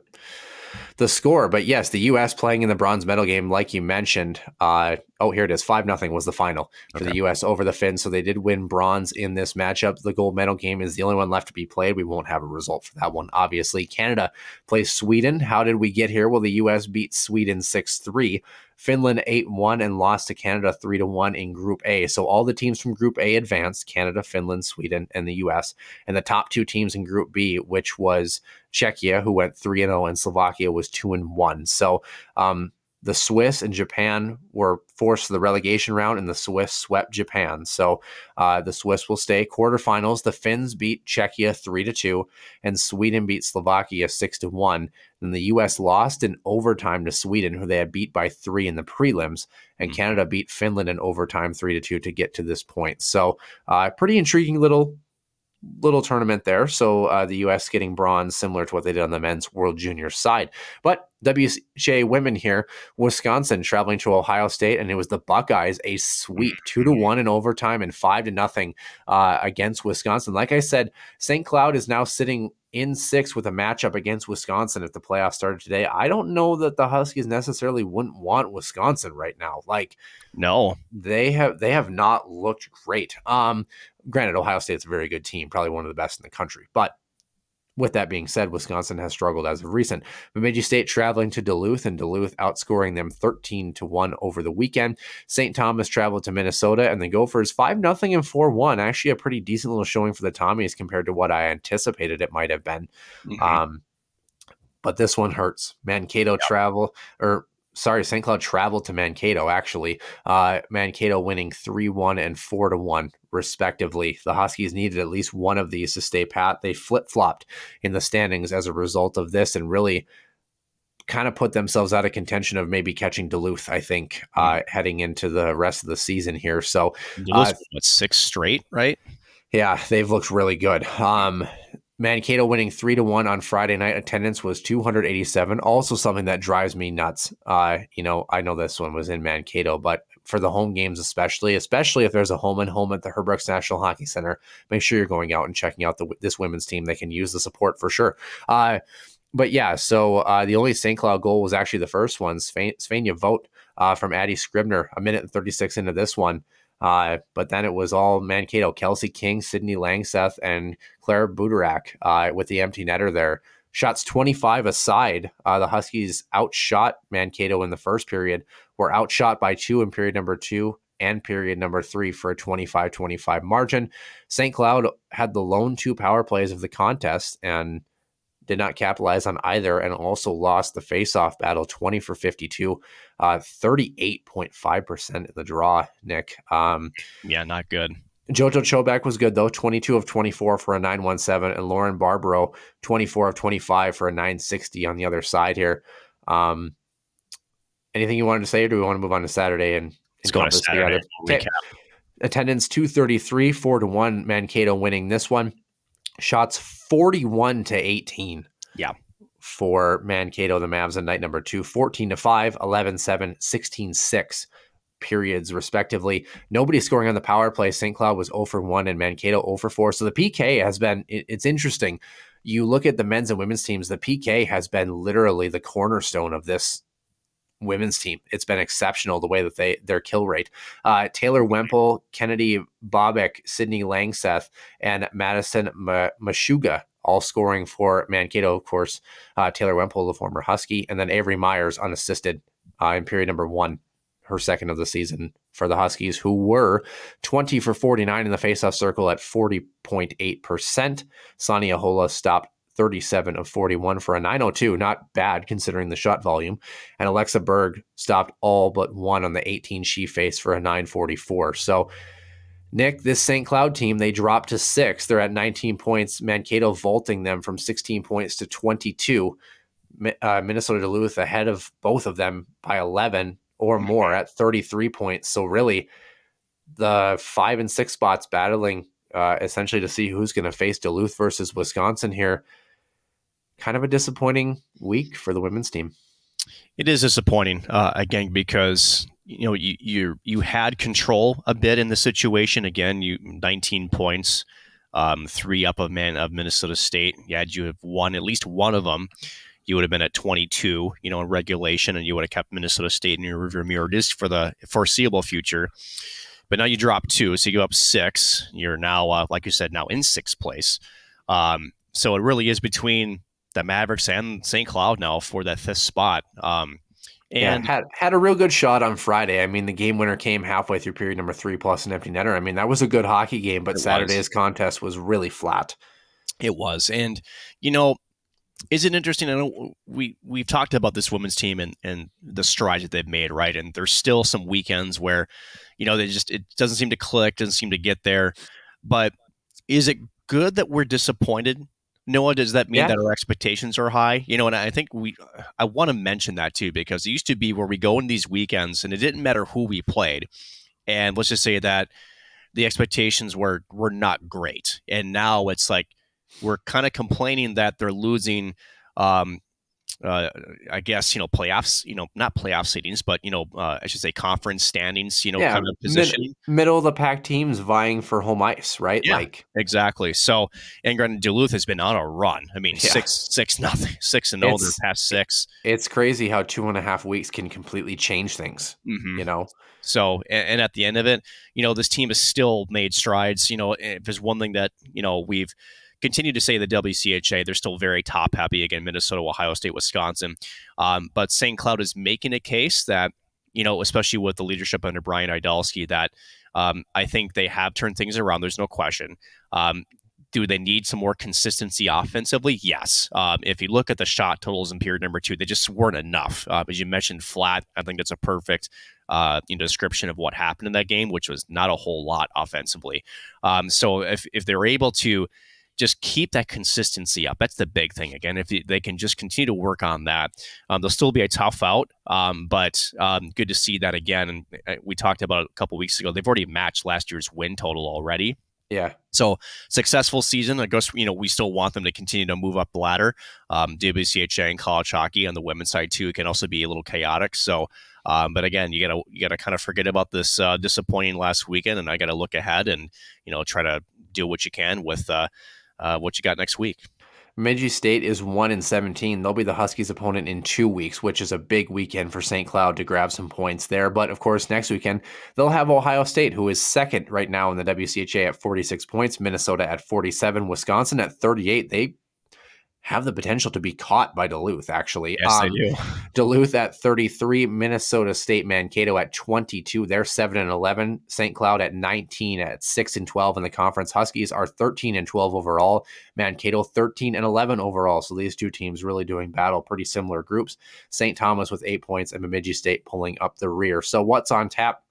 the score. But yes, the U.S. playing in the bronze medal game, like you mentioned. Uh, oh, here it is. Five nothing was the final for okay. the U.S. over the Finns. So they did win bronze in this matchup. The gold medal game is the only one left to be played. We won't have a result for that one, obviously. Canada plays Sweden. How did we get here? Well, the U.S. beat Sweden six three. Finland 8 1 and lost to Canada 3 1 in Group A. So all the teams from Group A advanced Canada, Finland, Sweden, and the US. And the top two teams in Group B, which was Czechia, who went 3 0, and Slovakia was 2 1. So, um, the Swiss and Japan were forced to the relegation round, and the Swiss swept Japan. So uh, the Swiss will stay quarterfinals. The Finns beat Czechia three to two, and Sweden beat Slovakia six to one. Then the U.S. lost in overtime to Sweden, who they had beat by three in the prelims, and mm-hmm. Canada beat Finland in overtime three to two to get to this point. So uh, pretty intriguing little little tournament there. So uh, the U.S. getting bronze, similar to what they did on the men's World Junior side. But WCHA women here, Wisconsin traveling to Ohio State, and it was the Buckeyes a sweep, two to one in overtime and five to nothing uh, against Wisconsin. Like I said, St. Cloud is now sitting in six with a matchup against Wisconsin if the playoffs started today. I don't know that the Huskies necessarily wouldn't want Wisconsin right now. Like, no, they have they have not looked great. Um, granted, Ohio State's a very good team, probably one of the best in the country, but with that being said, Wisconsin has struggled as of recent. Bemidji State traveling to Duluth and Duluth outscoring them 13 to 1 over the weekend. St. Thomas traveled to Minnesota and the Gophers 5 0 and 4 1. Actually, a pretty decent little showing for the Tommies compared to what I anticipated it might have been. Mm-hmm. Um, but this one hurts. Mankato yep. travel or sorry, St. Cloud traveled to Mankato, actually. Uh, Mankato winning 3 1 and 4 to 1, respectively. The Huskies needed at least one of these to stay pat. They flip flopped in the standings as a result of this and really kind of put themselves out of contention of maybe catching Duluth, I think, uh, mm-hmm. heading into the rest of the season here. So, uh, what, six straight, right? Yeah, they've looked really good. Um, Mankato winning three to one on Friday night. Attendance was 287. Also, something that drives me nuts. Uh, you know, I know this one was in Mankato, but for the home games, especially, especially if there's a home and home at the Herb Brooks National Hockey Center, make sure you're going out and checking out the, this women's team. They can use the support for sure. Uh, but yeah, so uh, the only St. Cloud goal was actually the first one. Svenja Vogt uh, from Addie Scribner, a minute and 36 into this one. Uh, but then it was all Mankato, Kelsey King, Sydney Langseth, and Claire Butorac uh, with the empty netter there. Shots 25 aside. Uh, the Huskies outshot Mankato in the first period, were outshot by two in period number two and period number three for a 25 25 margin. St. Cloud had the lone two power plays of the contest, and did not capitalize on either and also lost the faceoff battle 20 for 52, uh, 38.5% in the draw, Nick. Um, yeah, not good. Jojo Chobak was good though, 22 of 24 for a 917, and Lauren Barbaro, 24 of 25 for a 960 on the other side here. Um, anything you wanted to say, or do we want to move on to Saturday and Let's go to Saturday. Okay. Attendance 233, 4 to 1. Mankato winning this one. Shots 41 to 18. Yeah. For Mankato, the Mavs in night number two, 14 to 5, 11 7, 16 6 periods, respectively. Nobody scoring on the power play. St. Cloud was 0 for 1 and Mankato 0 for 4. So the PK has been, it, it's interesting. You look at the men's and women's teams, the PK has been literally the cornerstone of this women's team. It's been exceptional the way that they their kill rate. Uh, Taylor Wemple, Kennedy Bobek, Sydney Langseth, and Madison M- Mashuga all scoring for Mankato. Of course, uh, Taylor Wemple, the former Husky, and then Avery Myers unassisted uh, in period number one, her second of the season for the Huskies, who were 20 for 49 in the faceoff circle at 40.8%. Sonia Hola stopped 37 of 41 for a 902. Not bad considering the shot volume. And Alexa Berg stopped all but one on the 18 she faced for a 944. So, Nick, this St. Cloud team, they dropped to six. They're at 19 points. Mankato vaulting them from 16 points to 22. Uh, Minnesota Duluth ahead of both of them by 11 or more at 33 points. So, really, the five and six spots battling uh, essentially to see who's going to face Duluth versus Wisconsin here kind of a disappointing week for the women's team. It is disappointing uh, again because you know you you you had control a bit in the situation. Again, you 19 points, um, three up of man of Minnesota State. You you have won at least one of them. You would have been at 22, you know, in regulation, and you would have kept Minnesota State in your rearview mirror just for the foreseeable future. But now you drop two, so you go up six. You're now, uh, like you said, now in sixth place. Um, so it really is between the Mavericks and St. Cloud now for that fifth spot. Um, and yeah, had had a real good shot on Friday. I mean, the game winner came halfway through period number three plus an empty netter. I mean, that was a good hockey game, but Saturday's was. contest was really flat. It was, and you know, is it interesting? I know we we've talked about this women's team and and the strides that they've made, right? And there's still some weekends where, you know, they just it doesn't seem to click, doesn't seem to get there. But is it good that we're disappointed Noah, does that mean yeah. that our expectations are high? You know, and I think we, I want to mention that too because it used to be where we go in these weekends and it didn't matter who we played, and let's just say that the expectations were were not great, and now it's like we're kind of complaining that they're losing um, uh, I guess you know playoffs, you know not playoff seedings, but you know uh, I should say conference standings, you know yeah, kind of position. Mid- middle of the pack teams vying for home ice, right? Yeah, like exactly. So and granted, Duluth has been on a run. I mean, yeah. six six nothing, six and older past six. It's crazy how two and a half weeks can completely change things. Mm-hmm. You know. So and, and at the end of it, you know, this team has still made strides. You know, if there's one thing that you know we've continue to say the WCHA, they're still very top heavy. Again, Minnesota, Ohio State, Wisconsin. Um, but St. Cloud is making a case that, you know, especially with the leadership under Brian Idalski, that um, I think they have turned things around. There's no question. Um, do they need some more consistency offensively? Yes. Um, if you look at the shot totals in period number two, they just weren't enough. Uh, as you mentioned, flat. I think that's a perfect uh, you know, description of what happened in that game, which was not a whole lot offensively. Um, so if if they're able to just keep that consistency up. That's the big thing. Again, if they can just continue to work on that, um, they'll still be a tough out. Um, but um, good to see that again. And uh, we talked about a couple weeks ago. They've already matched last year's win total already. Yeah. So successful season. I guess you know we still want them to continue to move up the ladder. Um, WCHA and college hockey on the women's side too can also be a little chaotic. So, um, but again, you gotta you gotta kind of forget about this uh, disappointing last weekend, and I gotta look ahead and you know try to do what you can with uh, uh, what you got next week. Bemidji State is 1 in 17. They'll be the Huskies' opponent in two weeks, which is a big weekend for St. Cloud to grab some points there. But of course, next weekend, they'll have Ohio State, who is second right now in the WCHA at 46 points, Minnesota at 47, Wisconsin at 38. They have the potential to be caught by Duluth, actually. Yes, um, they do. Duluth at 33, Minnesota State Mankato at 22. They're 7 and 11. St. Cloud at 19 at 6 and 12 in the conference. Huskies are 13 and 12 overall. Mankato 13 and 11 overall. So these two teams really doing battle, pretty similar groups. St. Thomas with eight points and Bemidji State pulling up the rear. So what's on tap?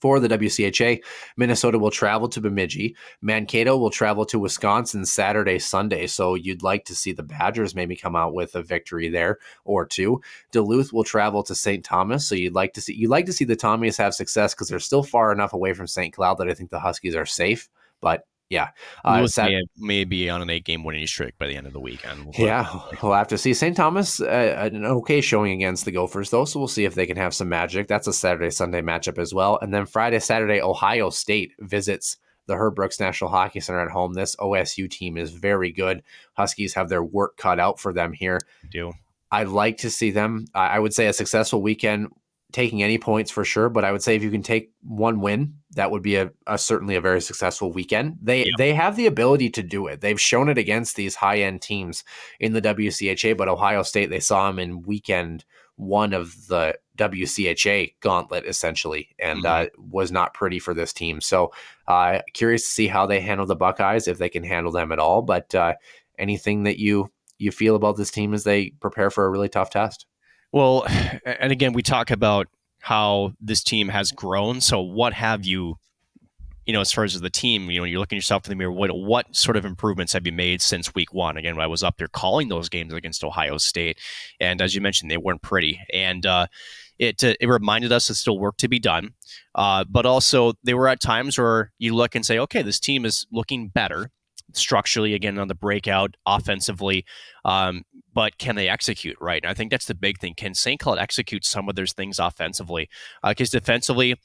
For the WCHA, Minnesota will travel to Bemidji. Mankato will travel to Wisconsin Saturday, Sunday. So you'd like to see the Badgers maybe come out with a victory there or two. Duluth will travel to St. Thomas. So you'd like to see you'd like to see the Tommies have success because they're still far enough away from St. Cloud that I think the Huskies are safe. But yeah, uh, Sat- may, may, be on an eight game winning streak by the end of the weekend. We'll yeah, we'll have to see. St. Thomas, uh, an okay showing against the Gophers, though, so we'll see if they can have some magic. That's a Saturday Sunday matchup as well. And then Friday, Saturday, Ohio State visits the Herb Brooks National Hockey Center at home. This OSU team is very good. Huskies have their work cut out for them here. do. I'd like to see them. I would say a successful weekend taking any points for sure, but I would say if you can take one win, that would be a, a certainly a very successful weekend. They yeah. they have the ability to do it. They've shown it against these high end teams in the WCHA, but Ohio State they saw them in weekend one of the WCHA gauntlet essentially, and mm-hmm. uh, was not pretty for this team. So uh, curious to see how they handle the Buckeyes if they can handle them at all. But uh, anything that you you feel about this team as they prepare for a really tough test? Well, and again, we talk about how this team has grown. So, what have you, you know, as far as the team, you know, you're looking yourself in the mirror, what what sort of improvements have you made since week one? Again, I was up there calling those games against Ohio State, and as you mentioned, they weren't pretty, and uh, it uh, it reminded us there's still work to be done. Uh, but also, there were at times where you look and say, okay, this team is looking better structurally again on the breakout offensively um, but can they execute right? And I think that's the big thing. Can St. Cloud execute some of those things offensively? Because uh, defensively,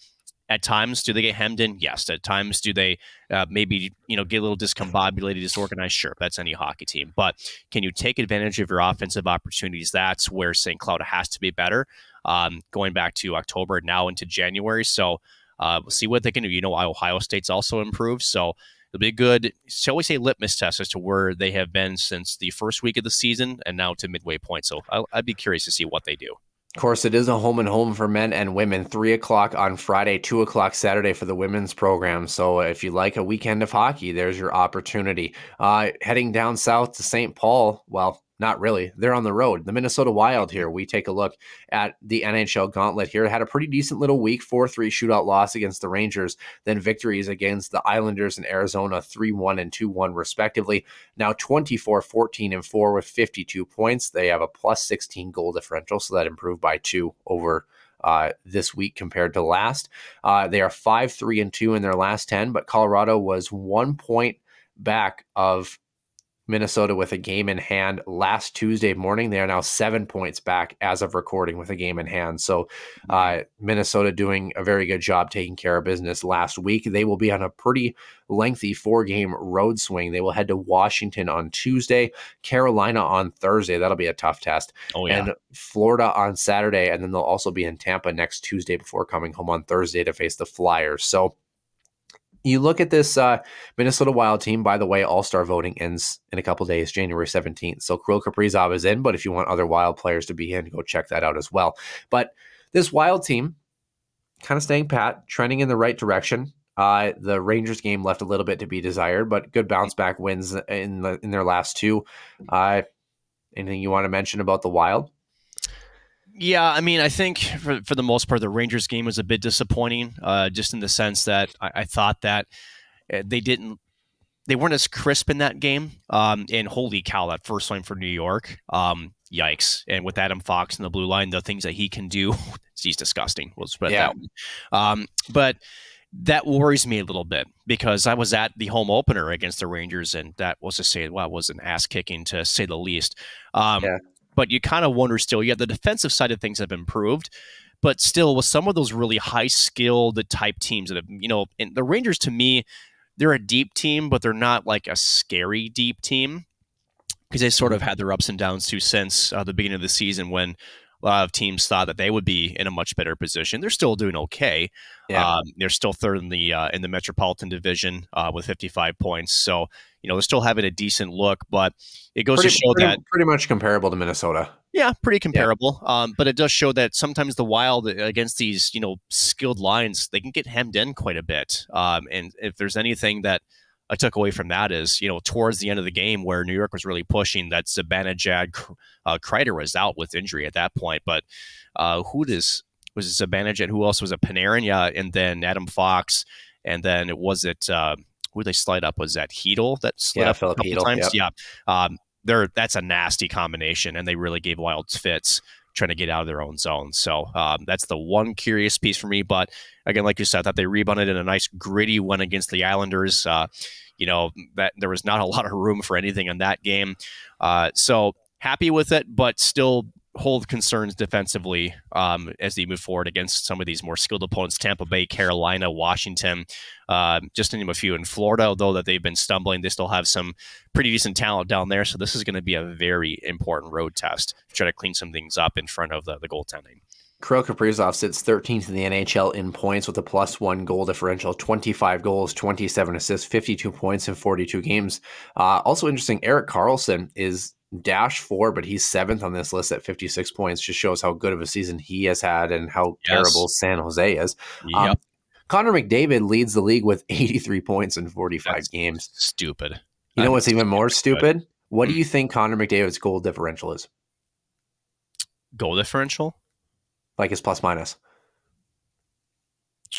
at times, do they get hemmed in? Yes. At times, do they uh, maybe you know get a little discombobulated, disorganized? Sure, that's any hockey team. But can you take advantage of your offensive opportunities? That's where St. Cloud has to be better. Um, going back to October now into January, so uh, we'll see what they can do. You know, Ohio State's also improved, so it'll be a good, shall we say, litmus test as to where they have been since the first week of the season and now to midway point. So i would be curious to see what they do. Of course, it is a home and home for men and women. Three o'clock on Friday, two o'clock Saturday for the women's program. So, if you like a weekend of hockey, there's your opportunity. Uh, heading down south to St. Paul, well, not really. They're on the road. The Minnesota Wild here. We take a look at the NHL gauntlet here. Had a pretty decent little week 4 3 shootout loss against the Rangers, then victories against the Islanders and Arizona 3 1 and 2 1, respectively. Now 24 14 and 4 with 52 points. They have a plus 16 goal differential, so that improved by two over uh, this week compared to last. Uh, they are 5 3 and 2 in their last 10, but Colorado was one point back of Minnesota with a game in hand last Tuesday morning. They are now seven points back as of recording with a game in hand. So, uh, Minnesota doing a very good job taking care of business last week. They will be on a pretty lengthy four game road swing. They will head to Washington on Tuesday, Carolina on Thursday. That'll be a tough test. Oh, yeah. And Florida on Saturday. And then they'll also be in Tampa next Tuesday before coming home on Thursday to face the Flyers. So, you look at this uh, Minnesota Wild team. By the way, All Star voting ends in a couple days, January seventeenth. So Kirill Kaprizov is in, but if you want other Wild players to be in, go check that out as well. But this Wild team, kind of staying pat, trending in the right direction. Uh, the Rangers game left a little bit to be desired, but good bounce back wins in the, in their last two. Uh, anything you want to mention about the Wild? Yeah, I mean, I think for, for the most part, the Rangers game was a bit disappointing, uh, just in the sense that I, I, thought that uh, they didn't, they weren't as crisp in that game. Um, and holy cow, that first line for New York, um, yikes! And with Adam Fox in the blue line, the things that he can do, he's disgusting. We'll spread yeah. that. Um, but that worries me a little bit because I was at the home opener against the Rangers, and that was to say, well, was an ass kicking to say the least. Um, yeah but you kind of wonder still. Yeah, the defensive side of things have improved, but still, with some of those really high skilled type teams that have, you know, the Rangers to me, they're a deep team, but they're not like a scary deep team because they sort of had their ups and downs too since uh, the beginning of the season when a lot of teams thought that they would be in a much better position. They're still doing okay. Yeah. Um, they're still third in the uh, in the Metropolitan Division uh, with 55 points. So you know they're still having a decent look, but it goes pretty, to show pretty, that pretty much comparable to Minnesota. Yeah, pretty comparable. Yeah. Um, but it does show that sometimes the Wild against these you know skilled lines they can get hemmed in quite a bit. Um, and if there's anything that I took away from that is, you know, towards the end of the game where New York was really pushing, that Zibanejad uh, Kreider was out with injury at that point. But uh, who does was it Zibanejad and who else was it Panarin? Yeah, and then Adam Fox, and then was it uh, who they slide up? Was that Chytil that slid Yeah, up Filip a couple Chytil, times? yep. Yeah, um, they're that's a nasty combination, and they really gave Wilds fits trying to get out of their own zone. So um, that's the one curious piece for me. But again, like you said, I thought they rebounded in a nice gritty one against the Islanders. Uh, you know that there was not a lot of room for anything in that game. Uh, so happy with it, but still hold concerns defensively um, as they move forward against some of these more skilled opponents: Tampa Bay, Carolina, Washington, uh, just to name a few. In Florida, although that they've been stumbling, they still have some pretty decent talent down there. So this is going to be a very important road test try to clean some things up in front of the, the goaltending. Kirill Kaprizov sits 13th in the NHL in points with a plus one goal differential, 25 goals, 27 assists, 52 points in 42 games. Uh, also interesting, Erik Karlsson is dash four, but he's seventh on this list at 56 points. Just shows how good of a season he has had and how Yes. terrible San Jose is. Um, Connor McDavid leads the league with 83 points in 45 That's games. stupid. You know what's even more stupid. stupid? What do you think Connor McDavid's goal differential is? Goal differential. Like his plus minus?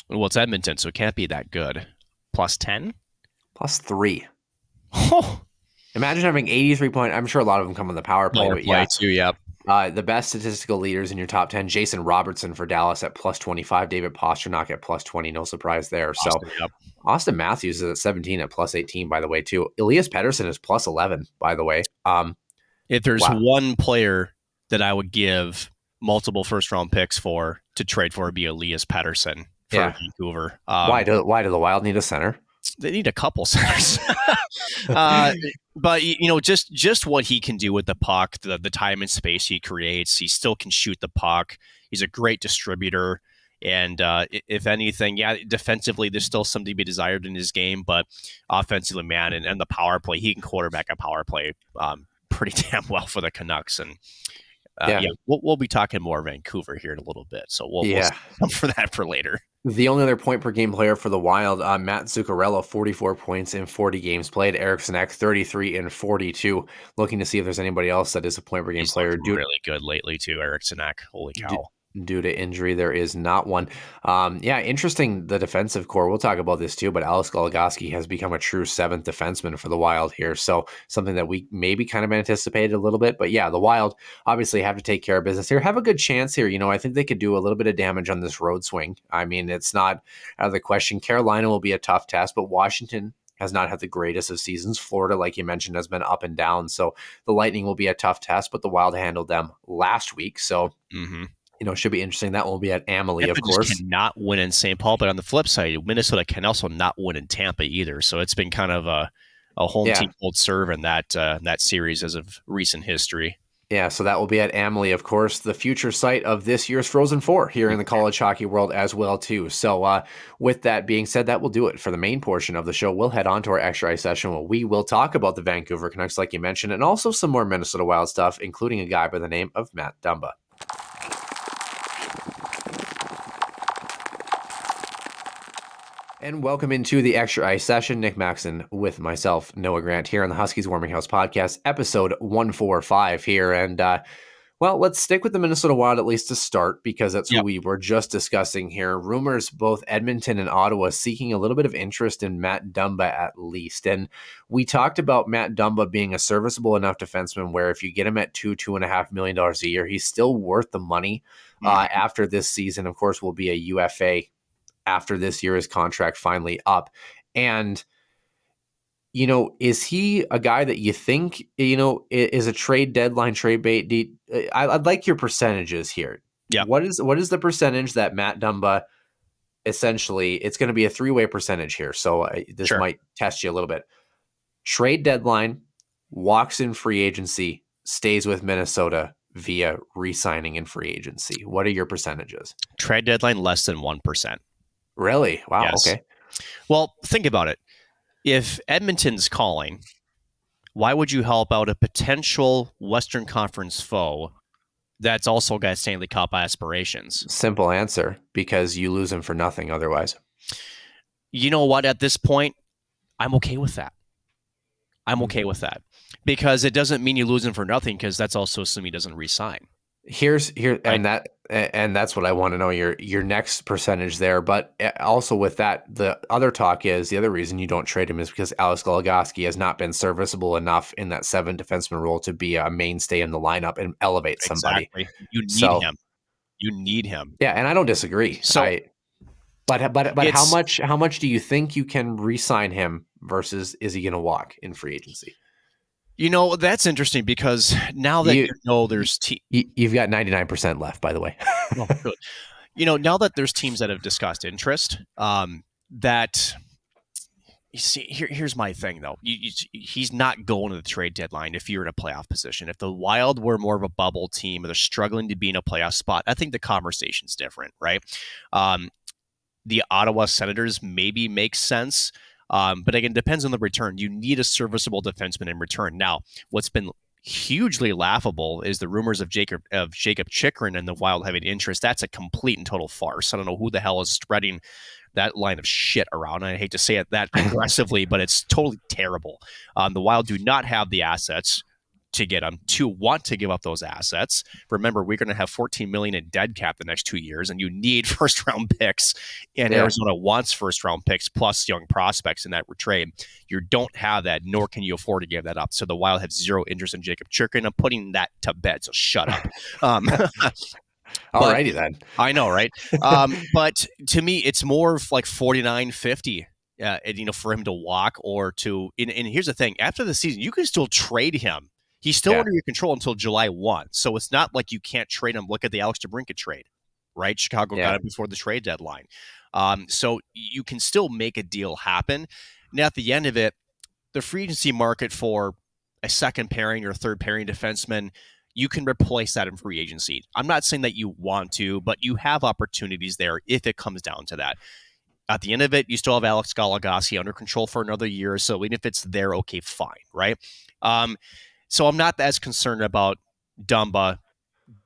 Well, it's Edmonton, so it can't be that good. Plus ten. Plus three. Oh, Imagine having 83 point. I'm sure a lot of them come on the power play, power but play yeah. too. Yep. Uh, the best statistical leaders in your top 10 Jason Robertson for Dallas at plus 25, David Pastrnak at plus 20. No surprise there. So Austin, yep. Auston Matthews is at 17 at plus 18, by the way, too. Elias Pettersson is plus 11, by the way. Um, If there's Wow. one player that I would give multiple first round picks for to trade for, it'd be Elias Pettersson for Yeah. Vancouver. Um, why do why do the Wild need a center? They need a couple centers. uh, but you know, just just what he can do with the puck, the the time and space he creates, he still can shoot the puck. He's a great distributor. And uh, if anything, yeah, defensively, there's still something to be desired in his game, but offensively, man, and, and the power play, he can quarterback a power play um, pretty damn well for the Canucks. And uh, Yeah. yeah, we'll, we'll be talking more Vancouver here in a little bit, so we'll, Yeah. we'll for that for later. The only other point per game player for the Wild, uh, Matt Zuccarello, 44 points in 40 games played. Eriksson Ek, 33 in 42. Looking to see if there's anybody else that is a point per game He's player really good lately too, Eriksson Ek. Holy cow! Due to injury. There is not one. Um, yeah, interesting. The defensive core. We'll talk about this too. But Alex Goligoski has become a true seventh defenseman for the Wild here. So something that we maybe kind of anticipated a little bit. But yeah, the Wild obviously have to take care of business here. Have a good chance here. You know, I think they could do a little bit of damage on this road swing. I mean, it's not out of the question. Carolina will be a tough test, but Washington. Has not had the greatest of seasons. Florida, like you mentioned, has been up and down. So the Lightning will be a tough test, but the Wild handled them last week. So Mm-hmm. You know, should be interesting. That will be at Amalie, of Tampa just course. cannot win in St. Paul, but on the flip side, Minnesota can also not win in Tampa either. So it's been kind of a a home Yeah. team old serve in that uh, that series as of recent history. Yeah, so that will be at Amalie, of course, the future site of this year's Frozen Four here in the college hockey world as well too. So, uh, with that being said, that will do it for the main portion of the show. We'll head on to our extra ice session where we will talk about the Vancouver Canucks, like you mentioned, and also some more Minnesota Wild stuff, including a guy by the name of Matt Dumba. And welcome into the Extra Ice session. Nick Maxon with myself, Noah Grant, here on the Huskies Warming House podcast, episode 145 here. And, uh, well, let's stick with the Minnesota Wild at least to start because that's Yep. who we were just discussing here. Rumors both Edmonton and Ottawa seeking a little bit of interest in Matt Dumba at least. And we talked about Matt Dumba being a serviceable enough defenseman where if you get him at two, two and a half million dollars a year, he's still worth the money uh, after this season. Of course, will be a UFA after this year his contract finally up. And you know, is he a guy that you think you know is a trade deadline trade bait? You- I, I'd like your percentages here. Yeah. What is what is the percentage that Matt Dumba? Essentially, it's going to be a three way percentage here, so uh, this Sure. might test you a little bit. Trade deadline, walks in free agency, stays with Minnesota via re-signing in free agency. What are your percentages? Trade deadline less than one percent. Really? Wow. Yes. Okay. Well, think about it. If Edmonton's calling, why would you help out a potential Western Conference foe that's also got Stanley Cup aspirations? Simple answer because you lose him for nothing otherwise. You know what? At this point, I'm okay with that. I'm hmm. okay with that because it doesn't mean you lose him for nothing because that's also assuming he doesn't resign. Here's here and that and that's what I want to know your your next percentage there. But eh, also with that, the other talk is the other reason you don't trade him is because Alex Goligoski has not been serviceable enough in that seven defenseman role to be a mainstay in the lineup and elevate somebody. Exactly. You need So- him. You need him. Yeah, and I don't disagree. So- I, but but but how much how much do you think you can re-sign him versus is he going to walk in free agency? You know, that's interesting because now that You- you, know there's te- You, you've got ninety nine percent left, by the way. Oh, good. You know, now that there's teams that have discussed interest, um, that you see, here, here's my thing though. You, you, he's not going to the trade deadline if you're in a playoff position. If the Wild were more of a bubble team, or they're struggling to be in a playoff spot, I think the conversation's different, right? Um, the Ottawa Senators maybe makes sense. Um, but again, it depends on the return. You need a serviceable defenseman in return. Now, what's been hugely laughable is the rumors of Jacob of Jakob Chychrun and the Wild having interest. That's a complete and total farce. I don't know who the hell is spreading that line of shit around. I hate to say it that aggressively, but it's totally terrible. Um, the Wild do not have the assets to get them to want to give up those assets. Remember, we're going to have 14 million in dead cap the next two years, and you need first round picks. And Yeah. Arizona wants first round picks plus young prospects in that trade. You don't have that, nor can you afford to give that up. So the Wild have zero interest in Jakob Chychrun. I'm putting that to bed. So shut up. Um, Alrighty then. I know, right? Um, but to me, it's more of like 49 50. Uh, and, you know, for him to walk or to, and, and here's the thing: after the season, you can still trade him. He's still Yeah. under your control until July one, so it's not like you can't trade him. Look at the Alex DeBrincat trade, right? Chicago Yeah. got it before the trade deadline, um, so you can still make a deal happen. Now, at the end of it, the free agency market for a second pairing or third pairing defenseman, you can replace that in free agency. I'm not saying that you want to, but you have opportunities there if it comes down to that. At the end of it, you still have Alex Goligoski under control for another year or so. Even if it's there, okay, fine, right? Um, so I'm not as concerned about Dumba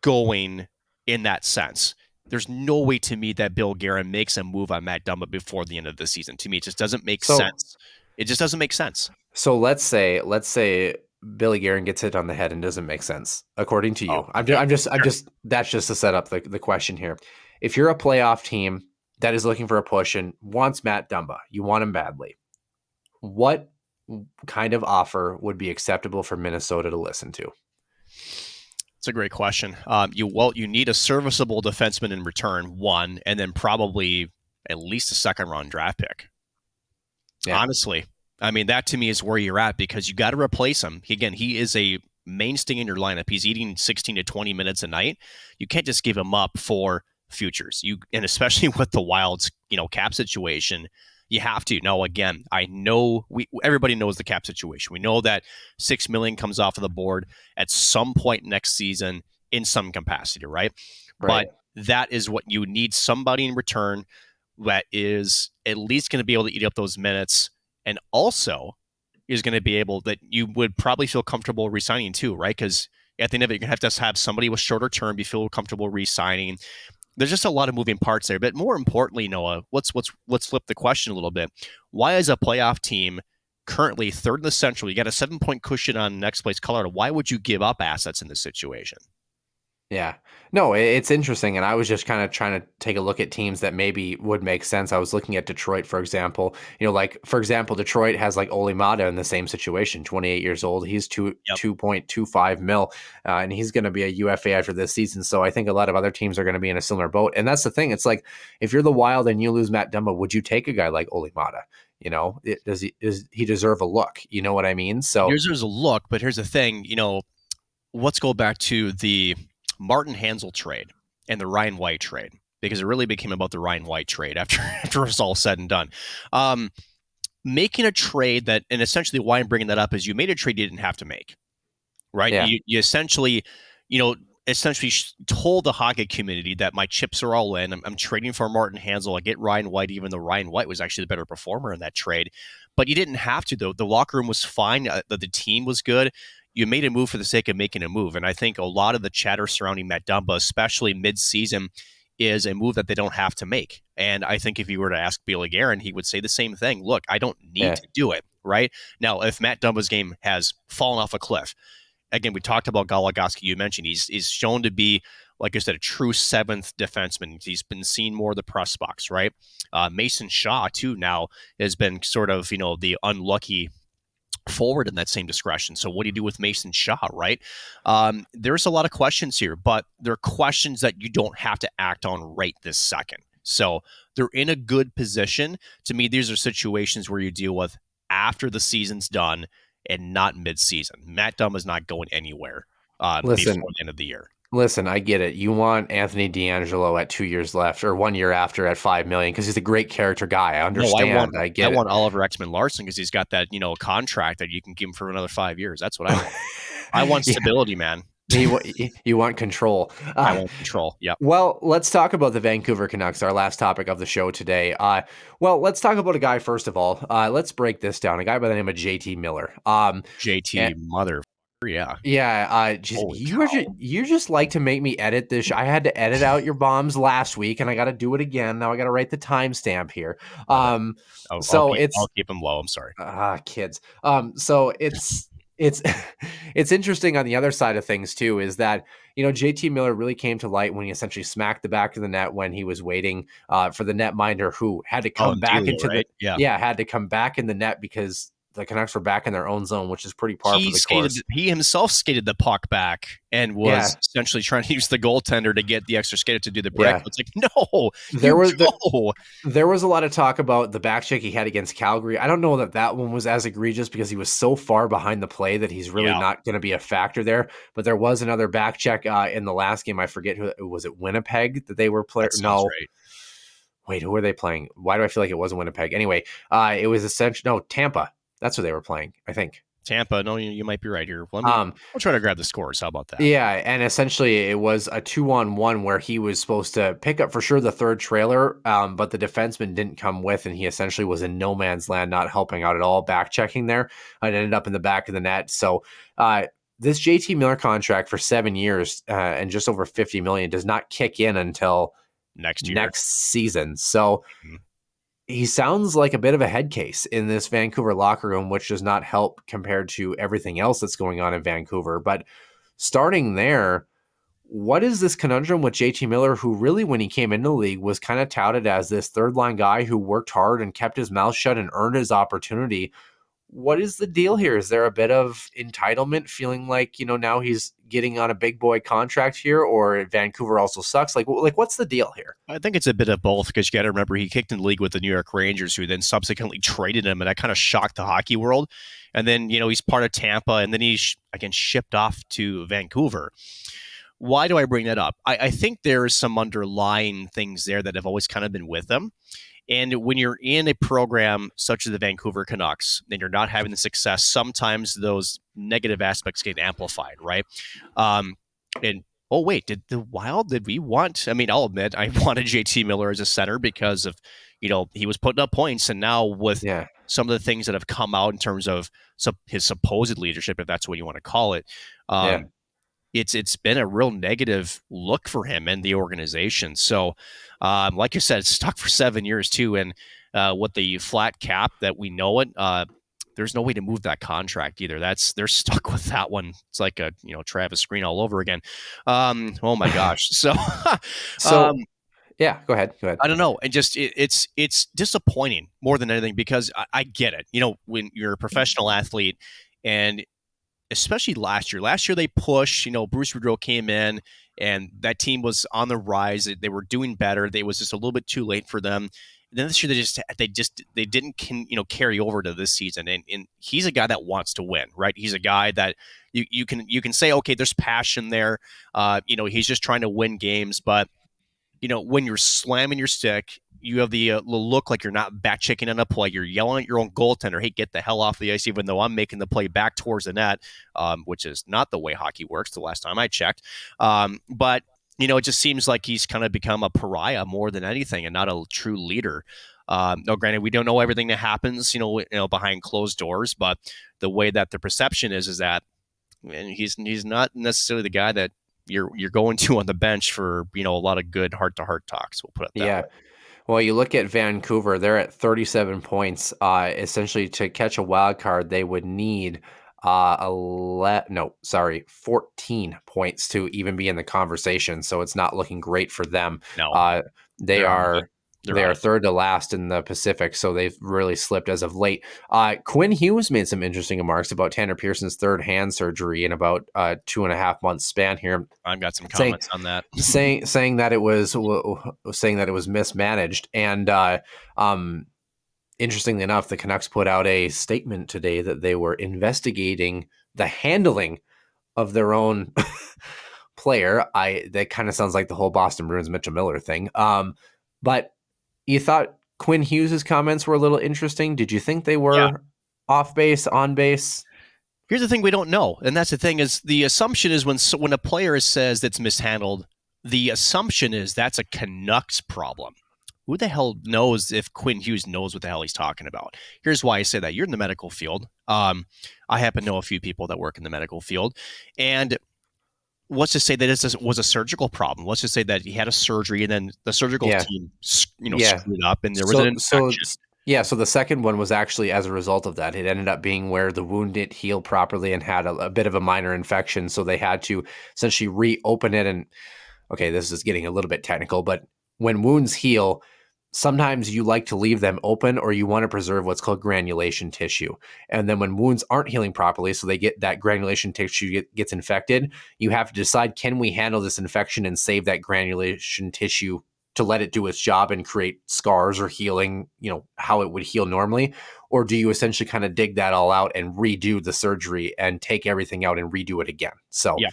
going in that sense. There's no way to me that Bill Guerin makes a move on Matt Dumba before the end of the season. To me, it just doesn't make So- sense. It just doesn't make sense. So let's say let's say Billy Guerin gets hit on the head and doesn't make sense according to you. Oh, I'm, ju- I'm just I'm just that's just to set up the, the question here. If you're a playoff team that is looking for a push and wants Matt Dumba, you want him badly. What kind of offer would be acceptable for Minnesota to listen to? It's a great question. Um, you well, you need a serviceable defenseman in return, one, and then probably at least a second round draft pick. Yeah. Honestly, I mean that to me is where you're at because you got to replace him. Again, he is a mainstay in your lineup. He's eating 16 to 20 minutes a night. You can't just give him up for futures. You and especially with the Wild's you know cap situation, you have to. Now again, I know we everybody knows the cap situation. We know that six million comes off of the board at some point next season in some capacity, right? right. But that is what you need somebody in return that is at least going to be able to eat up those minutes and also is going to be able that you would probably feel comfortable resigning too, right? Because at the end of it, you're going to have to have somebody with shorter term be feel comfortable resigning. There's just a lot of moving parts there. But more importantly, Noah, let's let's let's flip the question a little bit. Why is a playoff team currently third in the Central? You got a seven point cushion on next place Colorado. Why would you give up assets in this situation? Yeah. No, it's interesting. And I was just kind of trying to take a look at teams that maybe would make sense. I was looking at Detroit, for example. You know, like, for example, Detroit has like Olli Maatta in the same situation, 28 years old. He's two, Yep. 2.25 mil, uh, and he's going to be a UFA after this season. So I think a lot of other teams are going to be in a similar boat. And that's the thing. It's like, if you're the Wild and you lose Matt Dumba, would you take a guy like Olli Maatta? You know, it, does he does he deserve a look? You know what I mean? So Here's there's a look, but here's the thing. You know, let's go back to the Martin Hanzal trade and the Ryan White trade because it really became about the Ryan White trade after after it's all said and done. Um, making a trade that, and essentially why I'm bringing that up is you made a trade you didn't have to make, right? Yeah. You, you essentially, you know, essentially told the hockey community that my chips are all in. I'm, I'm trading for Martin Hanzal. I get Ryan White, even though Ryan White was actually the better performer in that trade. But you didn't have to, though. The locker room was fine. Uh, the, the team was good. You made a move for the sake of making a move. And I think a lot of the chatter surrounding Matt Dumba, especially mid-season, is a move that they don't have to make. And I think if you were to ask Billy Guerin, he would say the same thing. Look, I don't need Yeah. to do it. Right now, if Matt Dumba's game has fallen off a cliff, again, we talked about Goligoski. You mentioned he's is shown to be, like I said, a true seventh defenseman. He's been seen more of the press box, right? Uh, Mason Shaw too now has been sort of you know the unlucky forward in that same discretion. So what do you do with Mason Shaw, right? Um, there's a lot of questions here, but they're questions that you don't have to act on right this second. So they're in a good position. To me, these are situations where you deal with after the season's done and not mid-season. Matt Dumba is not going anywhere uh, Listen, before the end of the year. Listen, I get it. You want Anthony DeAngelo at two years left or one year after at five million because he's a great character guy. I understand. No, I, want, I get I it. want Oliver Ekman-Larsson because he's got that you know contract that you can give him for another five years. That's what I want. I want Yeah. stability, man. you, you want control. I Uh, want control. Yep. Well, let's talk about the Vancouver Canucks, our last topic of the show today. Uh, well, let's talk about a guy first of all. Uh, let's break this down. A guy by the name of JT Miller. Um, JT Yeah. mother. Yeah. yeah, uh, just, you, were cow. ju- you just like to make me edit this. sh- I had to edit out your bombs last week, and I got to do it again. Now I got to write the timestamp here. Um, I'll, So I'll keep, it's- I'll keep him low. I'm sorry. ah, kids. Um, so it's it's it's interesting on the other side of things too. Is that you know JT Miller really came to light when he essentially smacked the back of the net when he was waiting uh, for the netminder who had to come Oh, back into right? the yeah. yeah had to come back in the net because the Canucks were back in their own zone, which is pretty par he for the skated. course. He himself skated the puck back and was Yeah. essentially trying to use the goaltender to get the extra skater to do the break. Yeah. It's like no, There was the. There was a lot of talk about the back check he had against Calgary. I don't know that that one was as egregious because he was so far behind the play that he's really Yeah. not going to be a factor there. But there was another back check uh, in the last game. I forget who was it. Winnipeg that they were playing. No, right. wait, who were they playing? Why do I feel like it wasn't Winnipeg? Anyway, uh, it was essentially no Tampa. That's who they were playing. I think. Tampa. No, you, you might be right here. Let me, Um, I'll try to grab the scores. How about that? Yeah, and essentially it was a two-on-one where he was supposed to pick up for sure the third trailer, um, but the defenseman didn't come with, and he essentially was in no man's land, not helping out at all, back checking there. and ended up in the back of the net. So uh, this JT Miller contract for seven years uh, and just over fifty million does not kick in until Next year. next season. So Mhm. He sounds like a bit of a head case in this Vancouver locker room, which does not help compared to everything else that's going on in Vancouver. But starting there, what is this conundrum with JT Miller, who really, when he came into the league, was kind of touted as this third line guy who worked hard and kept his mouth shut and earned his opportunity? What is the deal here? Is there a bit of entitlement, feeling like you know now he's getting on a big boy contract here, or Vancouver also sucks? Like, like what's the deal here? I think it's a bit of both because you got to remember he kicked in the league with the New York Rangers, who then subsequently traded him, and that kind of shocked the hockey world. And then you know he's part of Tampa, and then he's again shipped off to Vancouver. Why do I bring that up? I, I think there's some underlying things there that have always kind of been with him. And when you're in a program such as the Vancouver Canucks, and you're not having the success, sometimes those negative aspects get amplified, right? Um, and oh wait, did the Wild did we want? I mean, I'll admit I wanted JT Miller as a center because of you know he was putting up points, and now with Yeah. some of the things that have come out in terms of his supposed leadership, if that's what you want to call it, um, Yeah. It's it's been a real negative look for him and the organization. So, um, like you said, it's stuck for seven years too, and uh, with the flat cap that we know it. Uh, there's no way to move that contract either. That's they're stuck with that one. It's like a you know Travis Green all over again. Um, oh my gosh. So, So um, yeah, go ahead. Go ahead. I don't know. And just it, it's it's disappointing more than anything because I, I get it. You know, when you're a professional athlete, and especially last year, last year they pushed. You know, Bruce Boudreau came in, and that team was on the rise. They were doing better. They was just a little bit too late for them. then this year they just they just they didn't can, you know carry over to this season. And, and he's a guy that wants to win, right? He's a guy that you you can you can say okay, there's passion there. Uh, you know, he's just trying to win games, but you know, when you're slamming your stick, you have the, uh, look like you're not back checking on a play. You're yelling at your own goaltender, "Hey, get the hell off the ice!" Even though I'm making the play back towards the net, um, which is not the way hockey works. The last time I checked, um, but you know, it just seems like he's kind of become a pariah more than anything, and not a true leader. Um, no, granted, we don't know everything that happens, you know, you know, behind closed doors, but the way that the perception is is that and he's he's not necessarily the guy that you're you're going to on the bench for you know a lot of good heart to heart talks. We'll put it that yeah. way. Well, you look at Vancouver; they're at 37 points. Uh, essentially, to catch a wild card, they would need uh, ele- no, sorry, 14 points to even be in the conversation. So it's not looking great for them. No, Uh, they They're are. They're they out are third to last in the Pacific, so they've really slipped as of late. Uh, Quinn Hughes made some interesting remarks about Tanner Pearson's third hand surgery in about uh, two and a half months span here, I've got some saying- comments on that. saying saying that it was saying that it was mismanaged. And uh, um, interestingly enough, the Canucks put out a statement today that they were investigating the handling of their own player. I that kind of sounds like the whole Boston Bruins Mitchell Miller thing. Um, but you thought Quinn Hughes' comments were a little interesting. Did you think they were Yeah. off base, on base? Here's the thing we don't know, and that's the thing is the assumption is when when a player says that's mishandled, the assumption is that's a Canucks problem. Who the hell knows if Quinn Hughes knows what the hell he's talking about? Here's why I say that. You're in the medical field. Um, I happen to know a few people that work in the medical field, and let's just say that this was a surgical problem. Let's just say that he had a surgery, and then the surgical Yeah. team, you know, Yeah. screwed up, and there was So- an so infection. Yeah, so the second one was actually as a result of that. It ended up being where the wound didn't heal properly and had a, a bit of a minor infection. So they had to essentially reopen it. And okay, this is getting a little bit technical, but when wounds heal, sometimes you like to leave them open or you want to preserve what's called granulation tissue. And then when wounds aren't healing properly, so they get that granulation tissue get, gets infected, you have to decide can we handle this infection and save that granulation tissue to let it do its job and create scars or healing, you know, how it would heal normally? Or do you essentially kind of dig that all out and redo the surgery and take everything out and redo it again? So, Yeah.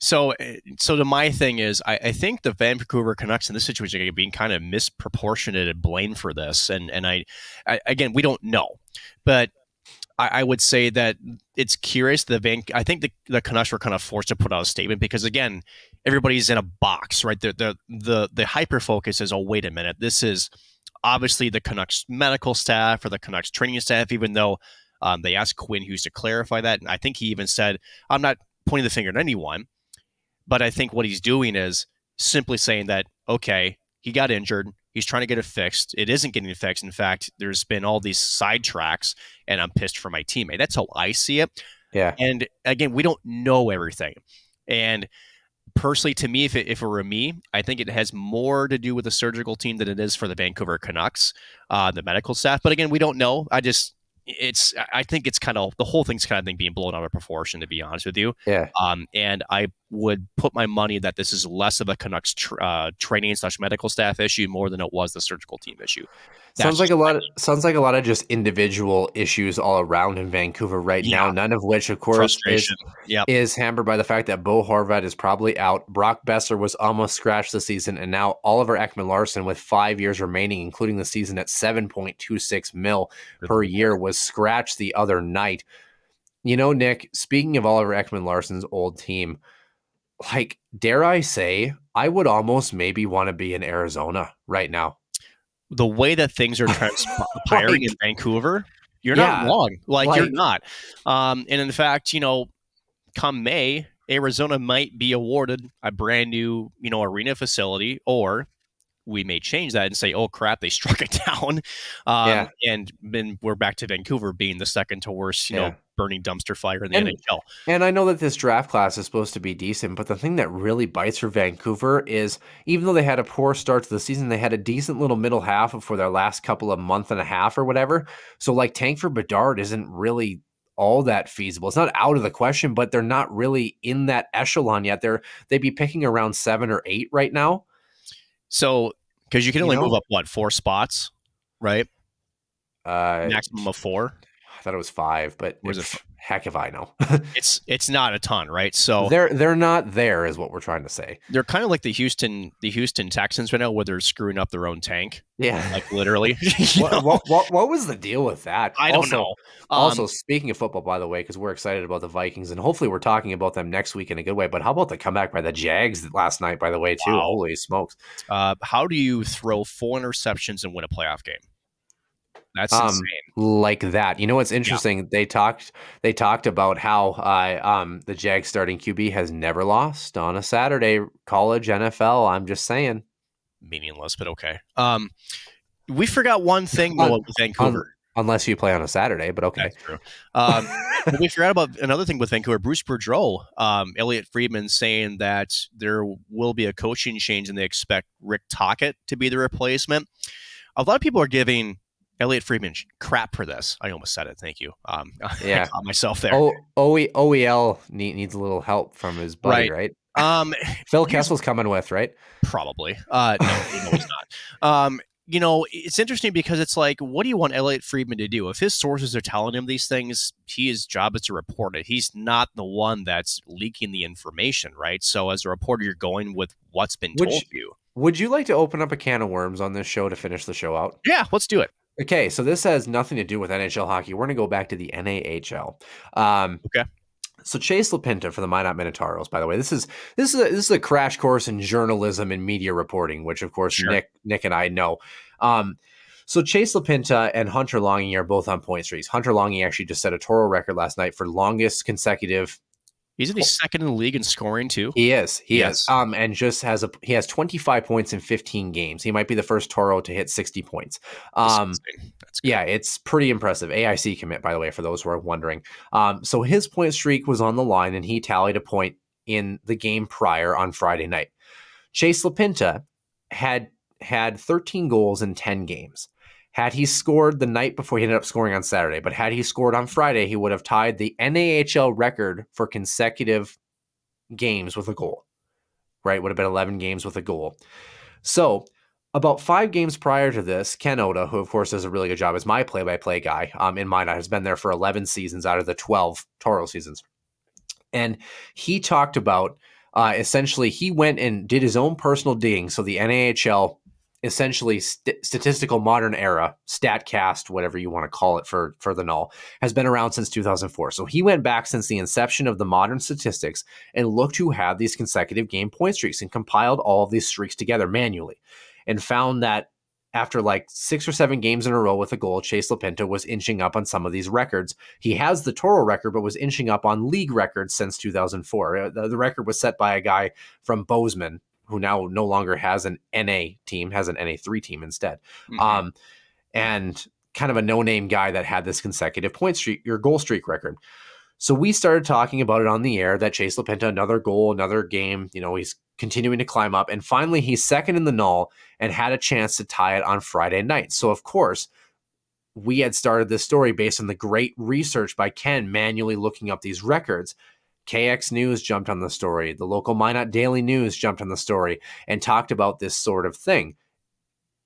So, uh, so to my thing is, I, I think the Vancouver Canucks in this situation are being kind of misproportionate and blamed for this, and and I, I again, we don't know, but I, I would say that it's curious. The Van, I think the, the Canucks were kind of forced to put out a statement because again, everybody's in a box, right? The the the the hyper focus is, oh wait a minute, this is obviously the Canucks medical staff or the Canucks training staff, even though. Um, they asked Quinn Hughes to clarify that, and I think he even said, "I'm not pointing the finger at anyone, but I think what he's doing is simply saying that, okay, he got injured. He's trying to get it fixed. It isn't getting fixed. In fact, there's been all these sidetracks, and I'm pissed for my teammate. That's how I see it. yeah. And again, we don't know everything. And personally, to me, if it, if it were me, I think it has more to do with the surgical team than it is for the Vancouver Canucks, uh, the medical staff. But again, we don't know. I just, it's, I think it's kind of, the whole thing's kind of thing being blown out of proportion, to be honest with you. Yeah. Um, and I would put my money that this is less of a Canucks tr- uh, training slash medical staff issue more than it was the surgical team issue. That's sounds like a lot of sounds like a lot of just individual issues all around in Vancouver right now. None of which, of course, is. Yep. is hampered by the fact that Bo Horvat is probably out. Brock Boeser was almost scratched this season, and now Oliver Ekman-Larsson, with five years remaining, including the season at seven point two six mil per year, was scratched the other night. You know, Nick. Speaking of Oliver Ekman-Larsson's old team, like dare I say, I would almost maybe want to be in Arizona right now. the way that things are transpiring in Vancouver, you're Yeah. not wrong. Like, you're not. Um, and in fact, you know, come May, Arizona might be awarded a brand new, you know, arena facility, or we may change that and say, "Oh crap, they struck it down," um, Yeah. and then we're back to Vancouver being the second to worst, you Yeah. know, burning dumpster fire in the And- NHL. And I know that this draft class is supposed to be decent, but the thing that really bites for Vancouver is even though they had a poor start to the season, they had a decent little middle half for their last couple of month and a half or whatever. So like tank for Bedard isn't really all that feasible. It's not out of the question, but they're not really in that echelon yet. They're they'd be picking around seven or eight right now. So, because you can You only know- move up what four spots, right? Uh, Maximum of four. I thought it was five, but Where's it f- heck if I know. It's it's not a ton, right? So they're they're not there, is what we're trying to say. they're kind of like the Houston the Houston Texans right now, where they're screwing up their own tank, Yeah. like literally. What, what, what, what was the deal with that? I don't Also- know. Um, Also, speaking of football, by the way, because we're excited about the Vikings, and hopefully we're talking about them next week in a good way. But how about the comeback by the Jags last night? By the way, too. Wow. Holy smokes! uh, how do you throw four interceptions and win a playoff game? That's Um, insane. Like that. You know what's interesting? They talked. They talked about how uh, um, the Jags starting QB has never lost on a Saturday college NFL. I'm just saying. Meaningless, but okay. Um, we forgot one thing though with Vancouver. unless you play on a Saturday. But okay, That's true. Um, we forgot about another thing with Vancouver. Bruce Boudreau, um, Elliotte Friedman saying that there will be a coaching change and they expect Rick Tocchet to be the replacement. A lot of people are giving Elliotte Friedman crap for this. I almost said it. Thank you. Um, Yeah. I caught myself there. O- OE, OEL need, needs a little help from his buddy, right? Um, Phil Kessel's coming with, right? Probably. Uh, no, no, he's not. Um, you know, it's interesting because it's like, what do you want Elliotte Friedman to do? If his sources are telling him these things, his job is to report it. He's not the one that's leaking the information, right? So, as a reporter, you're going with what's been Which- told to you. Would you like to open up a can of worms on this show to finish the show out? Yeah, let's do it. Okay, so this has nothing to do with NHL hockey. We're going to go back to the NAHL. Um, Okay. So Chase LaPinta for the Minot Minotauros. By the way, this is this is a, this is a crash course in journalism and media reporting, which of course Sure. Nick Nick and I know. Um, so Chase LaPinta and Hunter Longing are both on point streaks. Hunter Longing actually just set a Toro record last night for longest consecutive Isn't he second in the league in scoring, too? he is. He Yes. is. Um, and just has a he has 25 points in 15 games. He might be the first Toro to hit 60 points. Um, yeah, it's pretty impressive. AIC commit, by the way, for those who are wondering. Um, so his point streak was on the line, and he tallied a point in the game prior on Friday night. Chase LaPinta had had 13 goals in 10 games. Had he scored the night before, he ended up scoring on Saturday, but had he scored on Friday, he would have tied the NAHL record for consecutive games with a goal. Right? Would have been 11 games with a goal. So, about five games prior to this, Ken Oda, who of course does a really good job as my play-by-play guy, um, in mine, has been there for 11 seasons out of the 12 Toro seasons, and he talked about uh, essentially he went and did his own personal digging. So the NAHL, essentially st- statistical modern era, Statcast, whatever you want to call it for for the null, has been around since 2004. So he went back since the inception of the modern statistics and looked who had these consecutive game point streaks and compiled all of these streaks together manually and found that after like six or seven games in a row with a goal, Chase LaPinta was inching up on some of these records. He has the Toro record, but was inching up on league records since 2004. Uh, the record was set by a guy from Bozeman, who now no longer has an NA team, has an NA3 team instead. Mhm. Um, and kind of a no-name guy that had this consecutive point streak your goal streak record. So we started talking about it on the air that Chase LaPinta, another goal, another game, you know, he's continuing to climb up. And finally, he's second in the null and had a chance to tie it on Friday night. So, of course, we had started this story based on the great research by Ken manually looking up these records. KX News jumped on the story. The local Minot Daily News jumped on the story and talked about this sort of thing.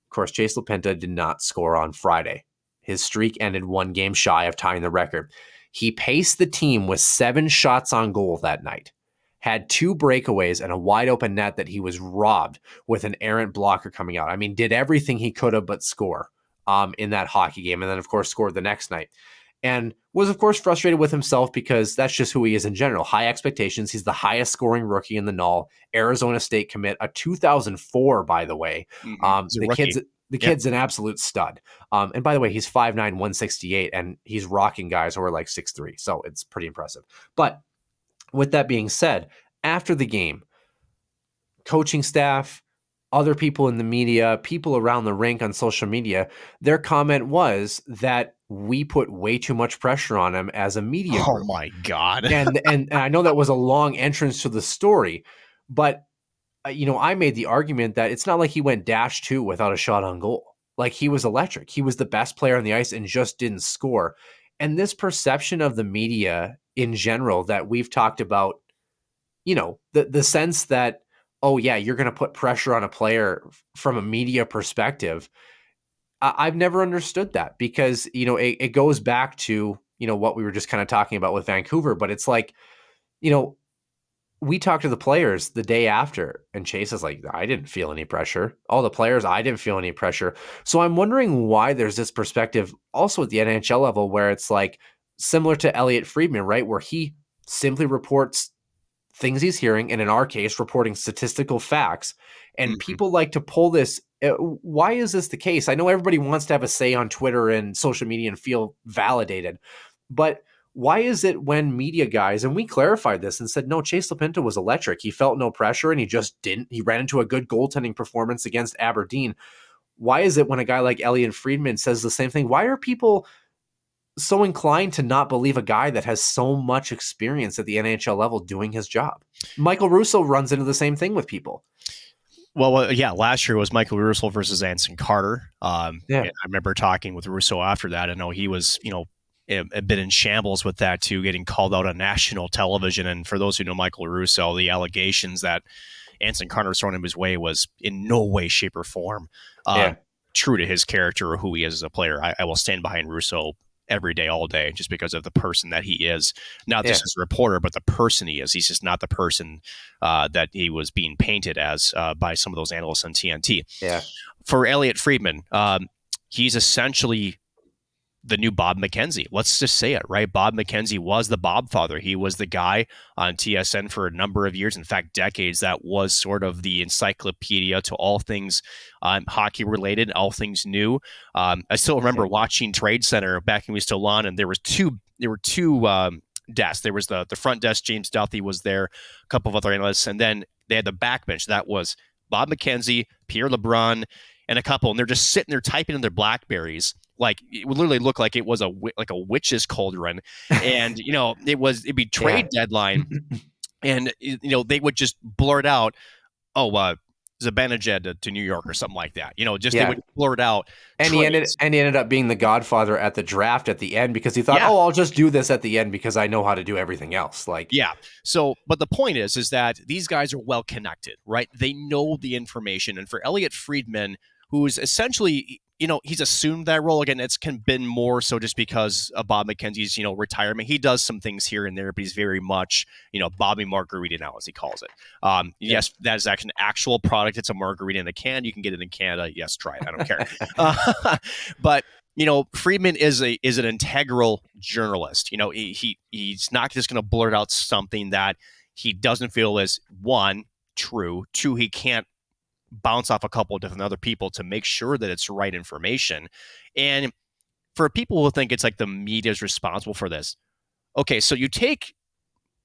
Of course, Chase LaPinta did not score on Friday. His streak ended one game shy of tying the record. He paced the team with seven shots on goal that night, had two breakaways and a wide open net that he was robbed with an errant blocker coming out. I mean, did everything he could have but score um, in that hockey game. And then, of course, scored the next night. And was, of course, frustrated with himself because that's just who he is in general. High expectations. He's the highest scoring rookie in the null. Arizona State commit, a 2004, by the way. Mhm. Um, the rookie. kid's the kid's an absolute stud. Um, and by the way, he's 5'9", 168, and he's rocking guys who are like 6'3". So it's pretty impressive. But with that being said, after the game, coaching staff, other people in the media, people around the rink on social media, their comment was that we put way too much pressure on him as a media Oh group my god. and, and and I know that was a long entrance to the story, but uh, you know I made the argument that it's not like he went dash two without a shot on goal. Like he was electric. He was the best player on the ice and just didn't score. And this perception of the media in general that we've talked about, you know, the the sense that oh yeah, you're going to put pressure on a player from a media perspective. I've never understood that because you know it, it goes back to you know what we were just kind of talking about with Vancouver, but it's like you know we talked to the players the day after, and Chase is like, I didn't feel any pressure. All the players, I didn't feel any pressure. So I'm wondering why there's this perspective also at the NHL level where it's like similar to Elliotte Friedman, right? Where he simply reports things he's hearing, and in our case, reporting statistical facts. And Mhm. people like to pull this. Uh, Why is this the case? I know everybody wants to have a say on Twitter and social media and feel validated, but why is it when media guys and we clarified this and said no chase lapinta was electric he felt no pressure and he just didn't he ran into a good goaltending performance against aberdeen why is it when a guy like elliotte friedman says the same thing why are people so inclined to not believe a guy that has so much experience at the NHL level doing his job. Michael Russo runs into the same thing with people. Well, uh, yeah, last year was Michael Russo versus Anson Carter. Um, Yeah. I remember talking with Russo after that. I know he was, you know, a, a bit in shambles with that too, getting called out on national television. And for those who know Michael Russo, the allegations that Anson Carter was thrown in his way was in no way, shape, or form uh, Yeah. true to his character or who he is as a player. I, I will stand behind Russo every day, all day, just because of the person that he is. Not just Yeah. as a reporter, but the person he is. He's just not the person uh, that he was being painted as uh, by some of those analysts on TNT. Yeah. For Elliotte Friedman, um, he's essentially the new Bob McKenzie. Let's just say it, right? Bob McKenzie was the Bob father. He was the guy on TSN for a number of years, in fact, decades, that was sort of the encyclopedia to all things um, hockey related, all things new. Um, I still remember watching Trade Center back when we still on, and there was two. There were two um, desks. There was the the front desk. James Duthie was there, a couple of other analysts, and then they had the back bench. That was Bob McKenzie, Pierre LeBrun, and a couple, and they're just sitting there typing in their Blackberries. Like it would literally look like it was a like a witch's cauldron, and you know it was it'd be trade deadline, and you know they would just blurt out, "Oh, uh, Zibanejad to, New York" or something like that. You know, just Yeah. they would blurt out. And he ended and he ended up being the godfather at the draft at the end because he thought, Yeah. "Oh, I'll just do this at the end because I know how to do everything else." Like, Yeah. So, but the point is, is that these guys are well connected, right? They know the information, and for Elliotte Friedman, who's essentially, you know, he's assumed that role again. It's can been more so just because of Bob McKenzie's, you know, retirement. He does some things here and there, but he's very much, you know, Bobby Margarita now, as he calls it. Um, Yes, that is actually an actual product. It's a margarita in a can. You can get it in Canada. Yes, try it. I don't care. uh, but you know, Friedman is a is an integral journalist. You know, he, he he's not just going to blurt out something that he doesn't feel is one true, two he can't bounce off a couple of different other people to make sure that it's right information. And for people who think it's like the media is responsible for this, okay, so you take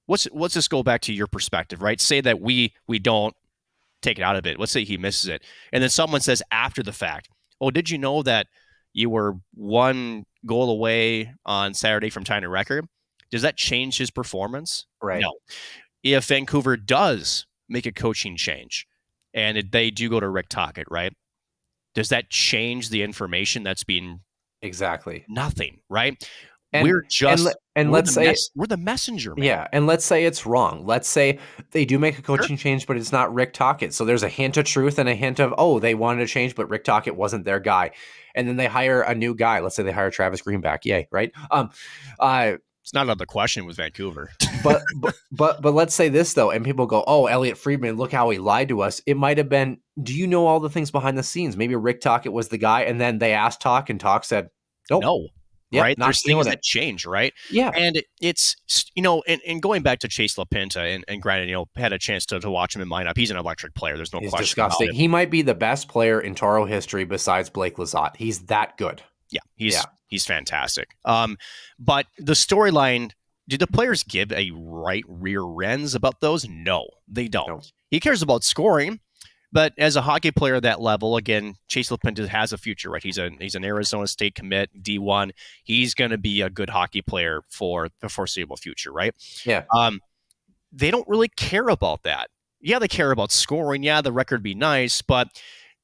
let's let's just go back to your perspective, right? Say that we we don't take it out of it. Let's say he misses it, and then someone says after the fact, "Oh, did you know that you were one goal away on Saturday from tying a record?" Does that change his performance? right? No. If Vancouver does make a coaching change, and it, they do go to Rick Tocchet, right? Does that change the information that's being Exactly. nothing, right? And- we're just and, and we're let's say mess- we're the messenger, man. Yeah, and let's say it's wrong. Let's say they do make a coaching change, but it's not Rick Tocchet. So there's a hint of truth and a hint of oh, they wanted to change, but Rick Tocchet wasn't their guy. And then they hire a new guy. Let's say they hire Travis Greenback. Yay, right? Um, uh, It's not another question with Vancouver. but but but but let's say this though, and people go, "Oh, Elliotte Friedman, look how he lied to us." It might have been. Do you know all the things behind the scenes? Maybe Rick Tocchet was the guy, and then they asked Talk, and Talk said, "Nope, No. Yep, right? There's things that change, right? yeah, And it- it's you know, and, and going back to Chase LaPinta, and, and granted, you know, had a chance to, to watch him in lineup. He's an electric player. There's no he's question disgusting." about it. He might be the best player in Toro history besides Blake Lazat. He's that good. Yeah, he's Yeah. he's fantastic. Um, but the storyline, did the players give a right rear ends about those? No, they don't. No. He cares about scoring, but as a hockey player at that level, again, Chase LaPinta has a future, right? He's a he's an Arizona State commit, D one. He's going to be a good hockey player for the foreseeable future, right? Yeah. Um, they don't really care about that. Yeah, they care about scoring. Yeah, the record be nice, but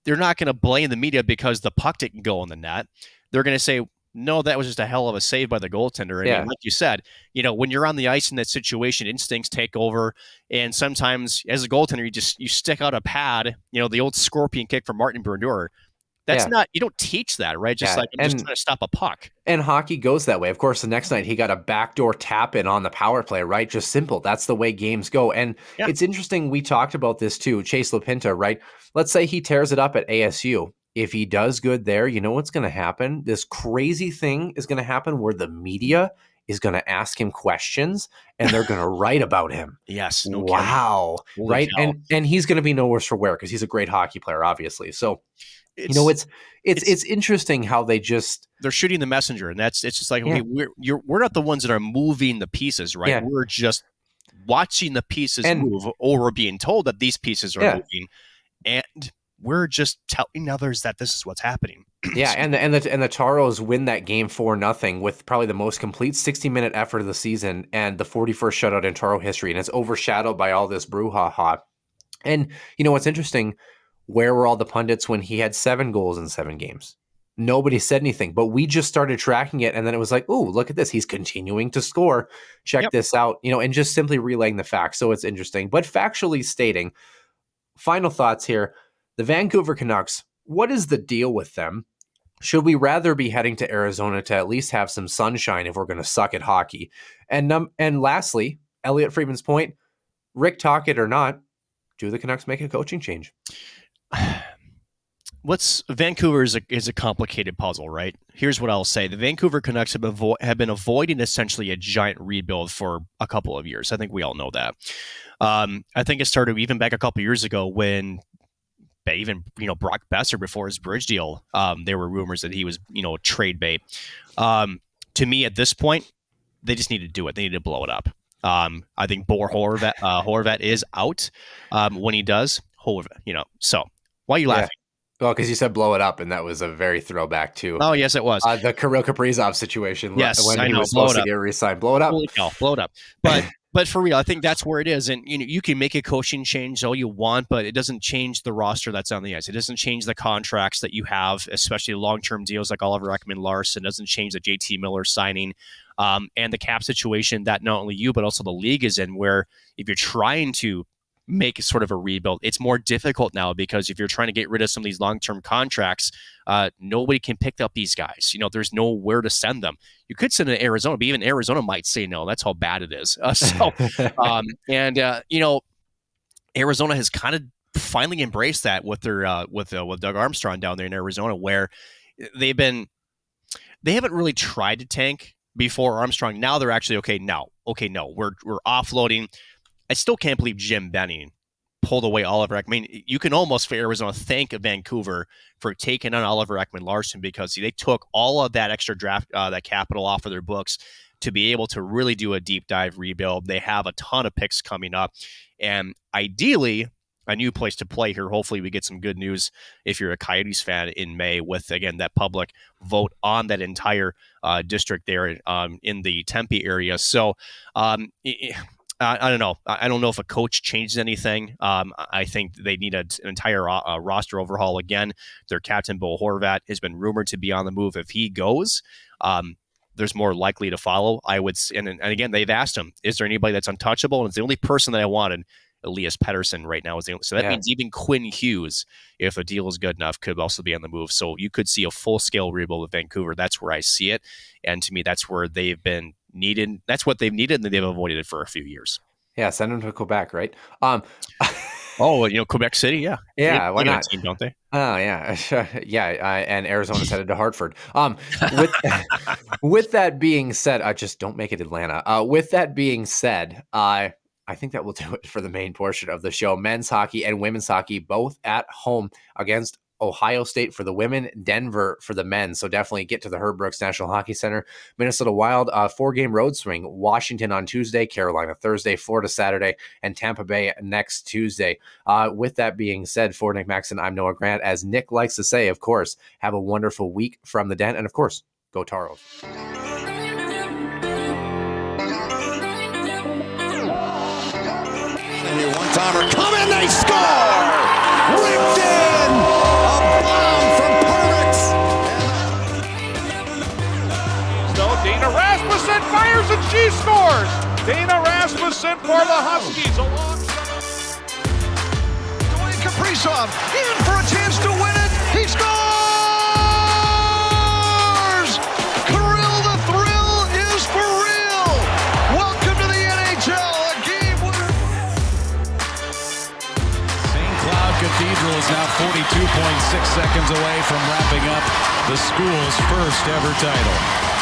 they're not going to blame the media because the puck didn't go in the net. They're going to say, no, that was just a hell of a save by the goaltender. And Yeah. like you said, you know, when you're on the ice in that situation, instincts take over. And sometimes as a goaltender, you just you stick out a pad, you know, the old scorpion kick from Martin Brodeur. That's Yeah. not you don't teach that, right? Just Yeah, like I'm just and- trying to stop a puck. And hockey goes that way. Of course, the next night he got a backdoor tap in on the power play, right? Just simple. That's the way games go. And Yeah. it's interesting. We talked about this too. Chase LaPinta, right? Let's say he tears it up at ASU. If he does good there, you know what's going to happen? This crazy thing is going to happen where the media is going to ask him questions and they're going to write about him. Yes. No wow. Holy right? cow. And and he's going to be no worse for wear because he's a great hockey player, obviously. So, It's, you know, it's it's it's- it's interesting how they just they're shooting the messenger, and that's it's just like Yeah. okay, we're you're, we're not the ones that are moving the pieces, right? Yeah. We're just watching the pieces And- move, or we're being told that these pieces are Yeah. moving, and we're just telling others that this is what's happening. yeah, and the and the and the Taros win that game for nothing with probably the most complete 60 minute effort of the season and the 41st shutout in Taro history, and it's overshadowed by all this brouhaha. And you know what's interesting? Where were all the pundits when he had seven goals in seven games? Nobody said anything, but we just started tracking it, and then it was like, "Oh, look at this! He's continuing to score. Check Yep. this out!" You know, and just simply relaying the facts. So it's interesting, but factually stating. Final thoughts here: the Vancouver Canucks. What is the deal with them? Should we rather be heading to Arizona to at least have some sunshine if we're going to suck at hockey? And num- and lastly, Elliotte Friedman's point: Rick, Tocchet or not, do the Canucks make a coaching change? What's Vancouver is a is a complicated puzzle, right? Here's what I'll say: the Vancouver Canucks have, avo- have been avoiding essentially a giant rebuild for a couple of years. I think we all know that. Um, I think it started even back a couple years ago when even you know Brock Boeser before his bridge deal, um, there were rumors that he was you know trade bait. Um, to me, at this point, they just need to do it. They need to blow it up. Um, I think Bo Horvat, uh, Horvat is out um, when he does. Horvat, you know. So why are you Yeah. laughing? Well, because you said blow it up, and that was a very throwback to Oh yes, it was. uh, the Kirill Kaprizov situation. Yes, when I he know, was blow supposed it to up. get re-signed. Blow it up. Holy cow, blow it up. But but for real, I think that's where it is. And you know, you can make a coaching change all you want, but it doesn't change the roster that's on the ice. It doesn't change the contracts that you have, especially long term deals like Oliver Ekman-Larsson. Doesn't change the JT Miller signing. Um, and the cap situation that not only you but also the league is in, where if you're trying to make sort of a rebuild, it's more difficult now because if you're trying to get rid of some of these long term contracts, uh, nobody can pick up these guys. You know, there's nowhere to send them. You could send them to Arizona, but even Arizona might say no. That's how bad it is. Uh, so, um, and uh, you know, Arizona has kind of finally embraced that with their uh, with uh, with Doug Armstrong down there in Arizona, where they've been they haven't really tried to tank before Armstrong. Now they're actually okay. Now, okay, no, we're we're offloading. I still can't believe Jim Benning pulled away Oliver Ekman. I mean, you can almost for Arizona thank Vancouver for taking on Oliver Ekman-Larsson because they took all of that extra draft uh, that capital off of their books to be able to really do a deep dive rebuild. They have a ton of picks coming up, and ideally. A new place to play here. Hopefully, we get some good news if you're a Coyotes fan in May with again that public vote on that entire uh, district there um, in the Tempe area. So, um, i- I, I don't know. I I don't know if a coach changes anything. Um, I think they need a, an entire uh, roster overhaul again. Their captain, Bo Horvat, has been rumored to be on the move. If he goes, um, there's more likely to follow. I would, and, and again, they've asked him, is there anybody that's untouchable? And it's the only person that I wanted. Elias Pettersson right now is the only, so that Yeah. means even Quinn Hughes, if the deal is good enough, could also be on the move. So you could see a full scale rebuild with Vancouver. That's where I see it, and to me, that's where they've been needed. That's what they've needed, and they've avoided it for a few years. yeah, send them to Quebec, right? Um, Oh, you know, Quebec City, yeah, yeah, They- why they got a not? team, don't they? Oh yeah, yeah, uh, and Arizona's headed to Hartford. Um, with with that being said, uh, just don't make it Atlanta. Uh, with that being said, uh, I think that will do it for the main portion of the show. Men's hockey and women's hockey both at home against Ohio State for the women, Denver for the men. So definitely get to the Herb Brooks National Hockey Center. Minnesota Wild, uh, four game road swing. Washington on Tuesday, Carolina Thursday, Florida Saturday, and Tampa Bay next Tuesday. Uh, with that being said, for Nick Maxon, I'm Noah Grant. As Nick likes to say, of course, have a wonderful week from the den. And of course, go Taros. Timer come in, they score! Ripped in! Rasmussen fires and she scores. Dana Rasmussen for the Huskies alongside. Dwayne Kaprizov in for a chance to win it. He scores! Kirill the thrill is for real. Welcome to the NHL. A game winner. St. Cloud Cathedral is now 42.6 seconds away from wrapping up the school's first ever title.